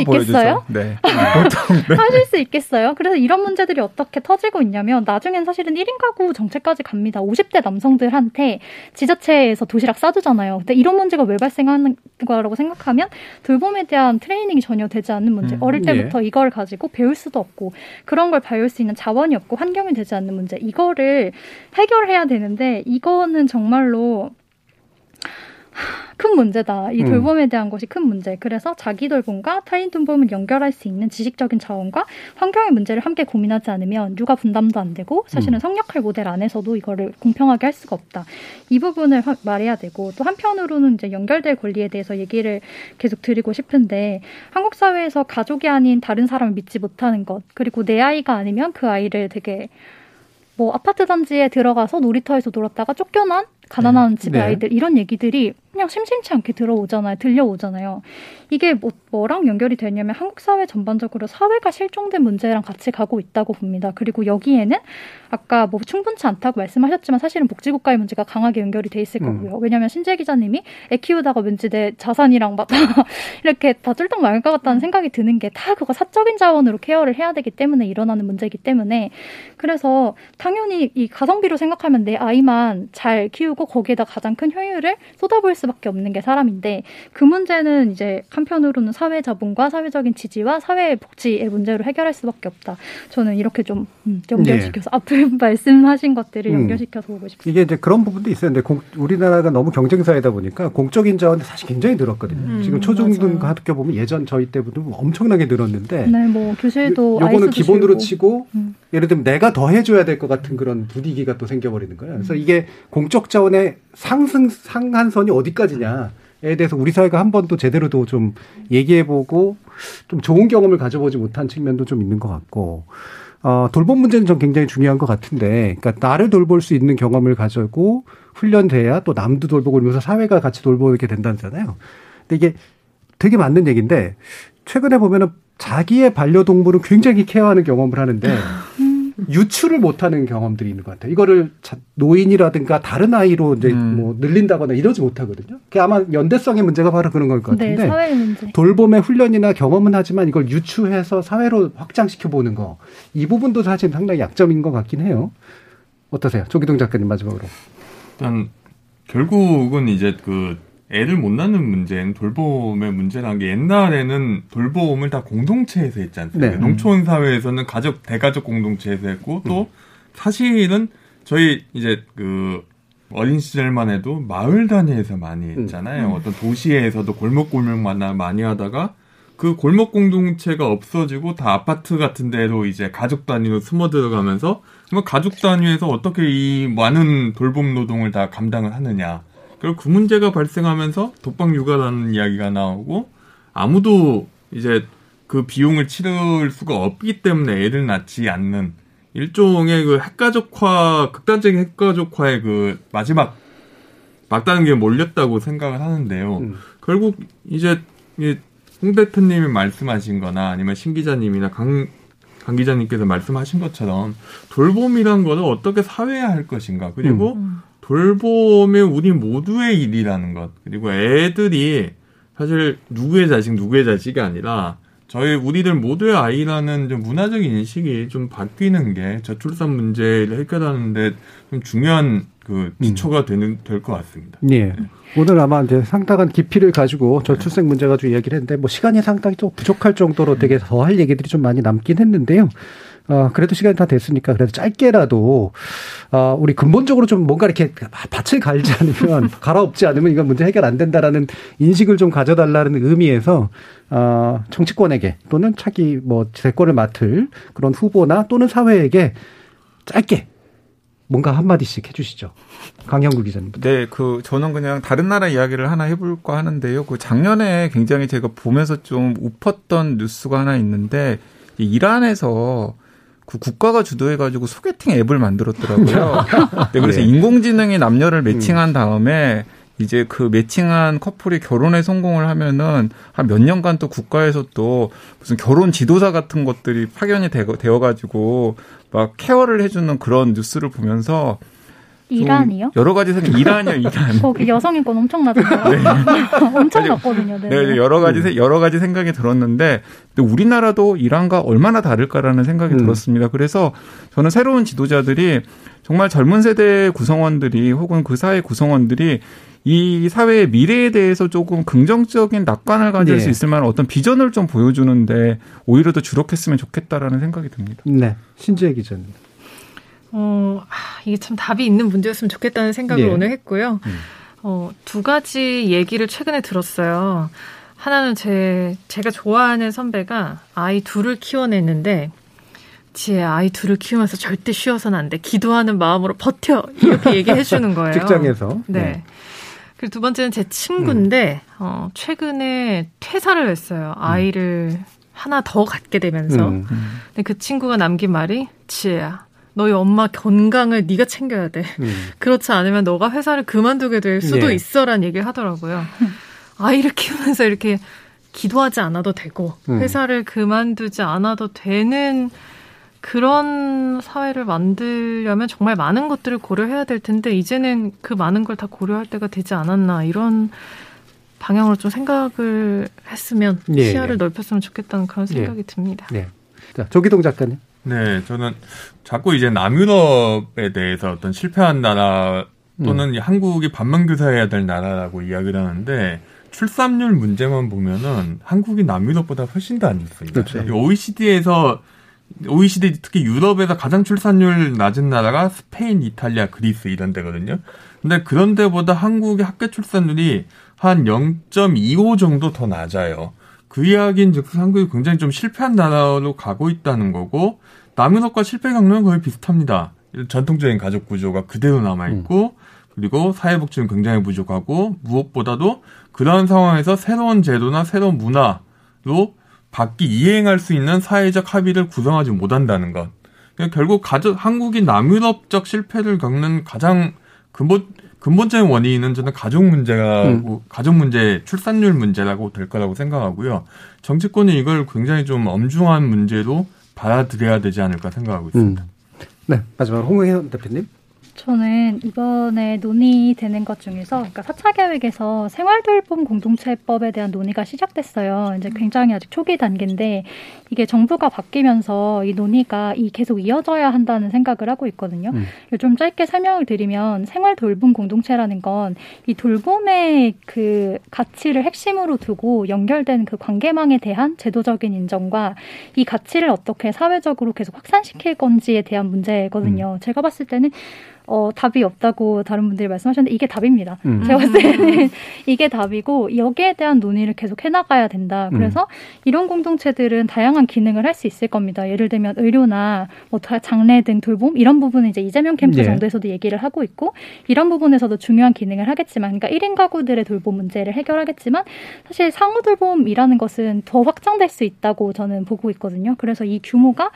있겠어요? 보여주죠. 네. 보통 네. 하실 수 있겠어요? 그래서 이런 문제들이 어떻게 터지고 있냐면 나중엔 사실은 1인 가구 정책까지 갑니다. 50대 남성들한테 지자체에서 도시락 싸주잖아요. 근데 이런 문제가 왜 발생하는 거라고 생각하면 돌봄에 대한 트레이닝이 전혀 되지 않는 문제. 음, 어릴 때부터 예. 이걸 가지고 배울 수도 없고 그런 걸 배울 수 있는 자원이 없고 환경이 되지 않는 문제. 이거를 해결해야 되는데 이거는 정말로 큰 문제다. 이 음. 돌봄에 대한 것이 큰 문제. 그래서 자기 돌봄과 타인 돌봄을 연결할 수 있는 지식적인 자원과 환경의 문제를 함께 고민하지 않으면 육아 분담도 안 되고 사실은 음. 성역할 모델 안에서도 이거를 공평하게 할 수가 없다. 이 부분을 화- 말해야 되고 또 한편으로는 이제 연결될 권리에 대해서 얘기를 계속 드리고 싶은데 한국 사회에서 가족이 아닌 다른 사람을 믿지 못하는 것 그리고 내 아이가 아니면 그 아이를 되게 뭐 아파트 단지에 들어가서 놀이터에서 놀았다가 쫓겨난 가난한 집의 네. 아이들 이런 얘기들이 그냥 심심치 않게 들어오잖아요. 들려오잖아요. 이게 뭐, 뭐랑 연결이 되냐면 한국 사회 전반적으로 사회가 실종된 문제랑 같이 가고 있다고 봅니다. 그리고 여기에는 아까 뭐 충분치 않다고 말씀하셨지만 사실은 복지국가의 문제가 강하게 연결이 돼 있을 음. 거고요. 왜냐하면 신재 기자님이 애 키우다가 왠지 내 자산이랑 막 이렇게 다 쫄딱 말것 같다는 생각이 드는 게 다 그거 사적인 자원으로 케어를 해야 되기 때문에 일어나는 문제이기 때문에 그래서 당연히 이 가성비로 생각하면 내 아이만 잘 키우고 거기에다 가장 큰 효율을 쏟아부을 수밖에 없는 게 사람인데 그 문제는 이제 한편으로는 사회 자본과 사회적인 지지와 사회 복지의 문제로 해결할 수밖에 없다. 저는 이렇게 좀 음, 연결시켜서 앞에 말씀하신 것들을 음. 연결시켜서 보고 싶습니다. 이게 이제 그런 부분도 있어요. 근데 공- 우리나라가 너무 경쟁 사회다 보니까 공적인 자원이 사실 굉장히 늘었거든요. 음, 지금 초중등 학교 보면 예전 저희 때보다 엄청나게 늘었는데 네, 뭐 교실도 요 거는 아이스도 기본으로 줄고. 치고 음. 예를 들면 내가 더 해줘야 될 것 같은 그런 분위기가 또 생겨버리는 거예요. 그래서 이게 공적 자원의 상승 상한선이 어디까지냐 에 대해서 우리 사회가 한 번도 제대로도 좀 얘기해보고 좀 좋은 경험을 가져보지 못한 측면도 좀 있는 것 같고. 어, 돌봄 문제는 전 굉장히 중요한 것 같은데, 그러니까 나를 돌볼 수 있는 경험을 가지고 훈련돼야 또 남도 돌보고 이러면서 사회가 같이 돌보게 된다잖아요. 근데 이게 되게 맞는 얘기인데, 최근에 보면은 자기의 반려동물은 굉장히 케어하는 경험을 하는데, 유출을 못하는 경험들이 있는 것 같아요. 이거를 자- 노인이라든가 다른 아이로 이제 뭐 늘린다거나 이러지 못하거든요. 그게 아마 연대성의 문제가 바로 그런 걸것 네, 같은데. 사회의 문제. 돌봄의 훈련이나 경험은 하지만 이걸 유추해서 사회로 확장시켜 보는 거. 이 부분도 사실 상당히 약점인 것 같긴 해요. 어떠세요? 조기동 작가님 마지막으로. 일단 결국은 이제 그 애를 못 낳는 문제는 돌봄의 문제라는 게 옛날에는 돌봄을 다 공동체에서 했지 않습니까? 네. 농촌 사회에서는 가족 대가족 공동체에서 했고 또 사실은 저희 이제 그 어린 시절만 해도 마을 단위에서 많이 했잖아요. 음. 어떤 도시에서도 골목 골목만 많이 하다가 그 골목 공동체가 없어지고 다 아파트 같은 데로 이제 가족 단위로 숨어 들어가면서 가족 단위에서 어떻게 이 많은 돌봄 노동을 다 감당을 하느냐. 그리고 그 문제가 발생하면서 독방 육아라는 이야기가 나오고 아무도 이제 그 비용을 치를 수가 없기 때문에 애를 낳지 않는 일종의 그 핵가족화, 극단적인 핵가족화의 그 마지막 막다른 몰렸다고 생각을 하는데요. 결국 이제 이홍 대표님이 말씀하신 거나 아니면 신 기자님이나 강, 강 기자님께서 말씀하신 것처럼 돌봄이란 거를 어떻게 사회화 할 것인가. 그리고 돌봄이 우리 모두의 일이라는 것. 그리고 애들이 사실 누구의 자식, 누구의 자식이 아니라 저희 우리들 모두의 아이라는 좀 문화적인 인식이 좀 바뀌는 게 저출산 문제를 해결하는데 좀 중요한 그 기초가 되는 될 것 같습니다. 예. 오늘 아마 이제 상당한 깊이를 가지고 저출생 문제 가지고 이야기를 했는데 뭐 시간이 상당히 좀 부족할 정도로 되게 더 할 얘기들이 좀 많이 남긴 했는데요. 어, 그래도 시간이 다 됐으니까 그래도 짧게라도 어, 우리 근본적으로 좀 뭔가 이렇게 밭을 갈지 않으면 갈아엎지 않으면 이건 문제 해결 안 된다라는 인식을 좀 가져달라는 의미에서 어, 정치권에게 또는 차기 뭐 대권을 맡을 그런 후보나 또는 사회에게 짧게 뭔가 한마디씩 해주시죠. 강형구 기자님. 네, 그 저는 그냥 다른 나라 이야기를 하나 해볼까 하는데요. 그 작년에 굉장히 제가 보면서 좀 웃었던 뉴스가 하나 있는데 이 이란에서 그 국가가 주도해가지고 소개팅 앱을 만들었더라고요. 네, 그래서 예. 인공지능이 남녀를 매칭한 다음에 이제 그 매칭한 커플이 결혼에 성공을 하면은 한 몇 년간 또 국가에서 또 무슨 결혼 지도사 같은 것들이 파견이 되어 가지고 막 케어를 해주는 그런 뉴스를 보면서 좀 이란이요? 여러 가지 생각 이란이요 이란. 거기 여성 인권 엄청 낮은데요. 엄청 낮거든요. 네. 네, 여러 가지 세- 여러 가지 생각이 들었는데 근데 우리나라도 이란과 얼마나 다를까라는 생각이 들었습니다. 그래서 저는 새로운 지도자들이 정말 젊은 세대 구성원들이 혹은 그 사회 구성원들이 이 사회의 미래에 대해서 조금 긍정적인 낙관을 가질 네. 수 있을 만한 어떤 비전을 좀 보여주는데 오히려 더 주력했으면 좋겠다라는 생각이 듭니다. 네. 신지혜 기자님. 어, 아, 이게 참 답이 있는 문제였으면 좋겠다는 생각을 예. 오늘 했고요. 어, 두 가지 얘기를 최근에 들었어요. 하나는 제, 제가 좋아하는 선배가 아이 둘을 키워냈는데, 지혜 아이 둘을 키우면서 절대 쉬어서는 안 돼. 기도하는 마음으로 버텨. 이렇게 얘기해 주는 거예요. 직장에서. 네. 네. 그리고 두 번째는 제 친구인데, 어, 최근에 퇴사를 했어요. 아이를 하나 더 갖게 되면서. 음. 근데 그 친구가 남긴 말이, 지혜야, 너희 엄마 건강을 네가 챙겨야 돼. 음. 그렇지 않으면 너가 회사를 그만두게 될 수도 예. 있어라는 얘기를 하더라고요. 아이를 키우면서 이렇게 기도하지 않아도 되고 음. 회사를 그만두지 않아도 되는 그런 사회를 만들려면 정말 많은 것들을 고려해야 될 텐데 이제는 그 많은 걸 다 고려할 때가 되지 않았나 이런 방향으로 좀 생각을 했으면 예, 시야를 예. 넓혔으면 좋겠다는 그런 생각이 듭니다. 네. 자, 조기동 작가님. 네, 저는 자꾸 이제 남유럽에 대해서 어떤 실패한 나라 또는 이 한국이 반면교사해야 될 나라라고 이야기를 하는데 출산율 문제만 보면은 한국이 남유럽보다 훨씬 더 안 좋습니다. 그렇죠. OECD에서 OECD 특히 유럽에서 가장 출산율 낮은 나라가 스페인, 이탈리아, 그리스 이런 데거든요. 근데 그런 데보다 한국의 학교 출산율이 한 0.25 정도 더 낮아요. 그 이야기인 즉 한국이 굉장히 좀 실패한 나라로 가고 있다는 거고 남유럽과 실패 경로는 거의 비슷합니다. 전통적인 가족 구조가 그대로 남아 있고 그리고 사회복지는 굉장히 부족하고 무엇보다도 그러한 상황에서 새로운 제도나 새로운 문화로 바뀌 이행할 수 있는 사회적 합의를 구성하지 못한다는 것. 그러니까 결국 가족 한국이 남유럽적 실패를 겪는 가장 근본 근본적인 원인은 저는 가족 문제가 음. 가족 문제, 출산율 문제라고 될 거라고 생각하고요. 정치권이 이걸 굉장히 좀 엄중한 문제로 받아들여야 되지 않을까 생각하고 있습니다. 음. 네, 마지막으로 홍영현 대표님. 저는 이번에 논의되는 것 중에서 그러니까 4차 계획에서 생활돌봄 공동체법에 대한 논의가 시작됐어요. 이제 굉장히 아직 초기 단계인데 이게 정부가 바뀌면서 이 논의가 이 계속 이어져야 한다는 생각을 하고 있거든요. 음. 좀 짧게 설명을 드리면 생활돌봄 공동체라는 건 이 돌봄의 그 가치를 핵심으로 두고 연결된 그 관계망에 대한 제도적인 인정과 이 가치를 어떻게 사회적으로 계속 확산시킬 건지에 대한 문제거든요. 제가 봤을 때는 어, 답이 없다고 다른 분들이 말씀하셨는데 이게 답입니다. 음. 제가 봤을 때는 이게 답이고 여기에 대한 논의를 계속 해나가야 된다. 그래서 이런 공동체들은 다양한 기능을 할 수 있을 겁니다. 예를 들면 의료나 뭐 다- 장례 등 돌봄 이런 부분은 이제 이재명 캠프 예. 정도에서도 얘기를 하고 있고 이런 부분에서도 중요한 기능을 하겠지만 그러니까 1인 가구들의 돌봄 문제를 해결하겠지만 사실 상호 돌봄이라는 것은 더 확장될 수 있다고 저는 보고 있거든요. 그래서 이 규모가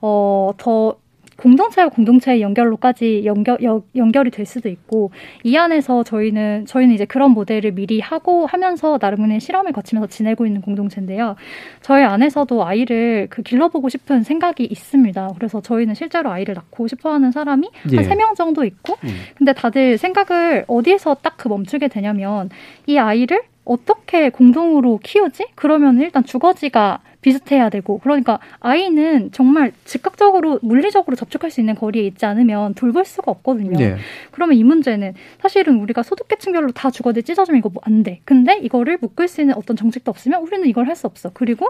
어, 더 공동체와 공동체의 연결로까지 연결, 여- 연결이 될 수도 있고 이 안에서 저희는 저희는 이제 그런 모델을 미리 하고 하면서 나름의 실험을 거치면서 지내고 있는 공동체인데요. 저희 안에서도 아이를 그 길러보고 싶은 생각이 있습니다. 그래서 저희는 실제로 아이를 낳고 싶어하는 사람이 예. 한세 명 정도 있고 음. 근데 다들 생각을 어디에서 딱 그 멈추게 되냐면 이 아이를 어떻게 공동으로 키우지? 그러면 일단 주거지가 비슷해야 되고 그러니까 아이는 정말 즉각적으로 물리적으로 접촉할 수 있는 거리에 있지 않으면 돌볼 수가 없거든요. 예. 그러면 이 문제는 사실은 우리가 소득계층별로 다 주거지 찢어주면 이거 뭐 안 돼. 근데 이거를 묶을 수 있는 어떤 정책도 없으면 우리는 이걸 할 수 없어. 그리고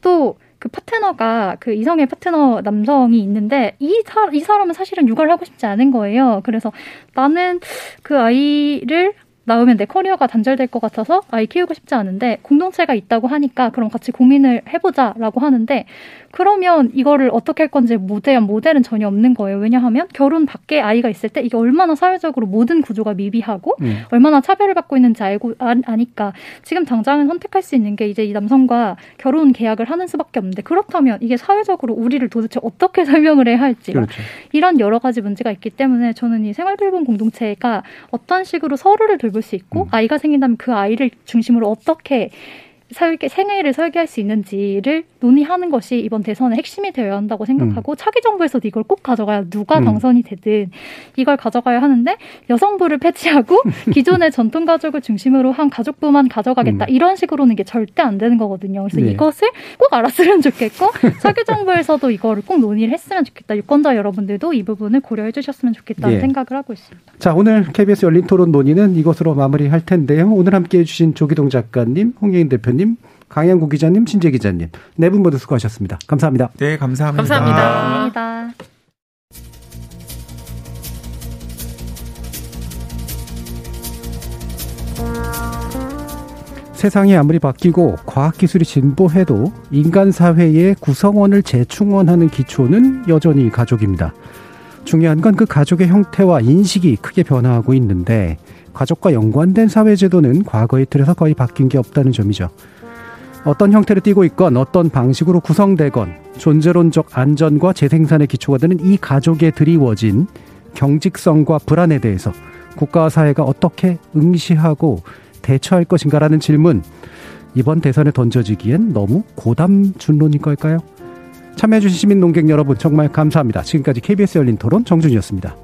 또그 파트너가 그 이성의 파트너 남성이 있는데 이, 사, 이 사람은 사실은 육아를 하고 싶지 않은 거예요. 그래서 나는 그 아이를 낳으면 내 커리어가 단절될 것 같아서 아이 키우고 싶지 않은데 공동체가 있다고 하니까 그럼 같이 고민을 해보자라고 하는데 그러면 이거를 어떻게 할 건지 모델 모델은 전혀 없는 거예요. 왜냐하면 결혼 밖에 아이가 있을 때 이게 얼마나 사회적으로 모든 구조가 미비하고 음. 얼마나 차별을 받고 있는지 알고 아, 아니까 지금 당장은 선택할 수 있는 게 이제 이 남성과 결혼 계약을 하는 수밖에 없는데 그렇다면 이게 사회적으로 우리를 도대체 어떻게 설명을 해야 할지 그렇죠. 이런 여러 가지 문제가 있기 때문에 저는 이 생활 돌봄 공동체가 어떤 식으로 서로를 돌 볼수 있고 음. 아이가 생긴다면 그 아이를 중심으로 어떻게 설계, 생애를 설계할 수 있는지를 논의하는 것이 이번 대선의 핵심이 되어야 한다고 생각하고 차기 정부에서도 이걸 꼭 가져가야 누가 음. 당선이 되든 이걸 가져가야 하는데 여성부를 폐지하고 기존의 전통 가족을 중심으로 한 가족부만 가져가겠다 음. 이런 식으로는 이게 절대 안 되는 거거든요. 그래서 네. 이것을 꼭 알았으면 좋겠고 차기 정부에서도 이거를 꼭 논의를 했으면 좋겠다. 유권자 여러분들도 이 부분을 고려해 주셨으면 좋겠다는 예. 생각을 하고 있습니다. 자, 오늘 KBS 열린 토론 논의는 이것으로 마무리할 텐데요. 오늘 함께 해 주신 조기동 작가님, 홍예인 대표님, 강양구 기자님, 신재 기자님, 네 분 모두 수고하셨습니다. 감사합니다. 네, 감사합니다. 감사합니다. 감사합니다. 세상이 아무리 바뀌고 과학기술이 진보해도 인간 사회의 구성원을 재충원하는 기초는 여전히 가족입니다. 중요한 건 그 가족의 형태와 인식이 크게 변화하고 있는데 가족과 연관된 사회제도는 과거의 틀에서 거의 바뀐 게 없다는 점이죠. 어떤 형태를 띠고 있건 어떤 방식으로 구성되건 존재론적 안전과 재생산의 기초가 되는 이 가족에 드리워진 경직성과 불안에 대해서 국가와 사회가 어떻게 응시하고 대처할 것인가라는 질문 이번 대선에 던져지기엔 너무 고담준론인 걸까요? 참여해주신 시민 농객 여러분 정말 감사합니다. 지금까지 KBS 열린 토론 정준이었습니다.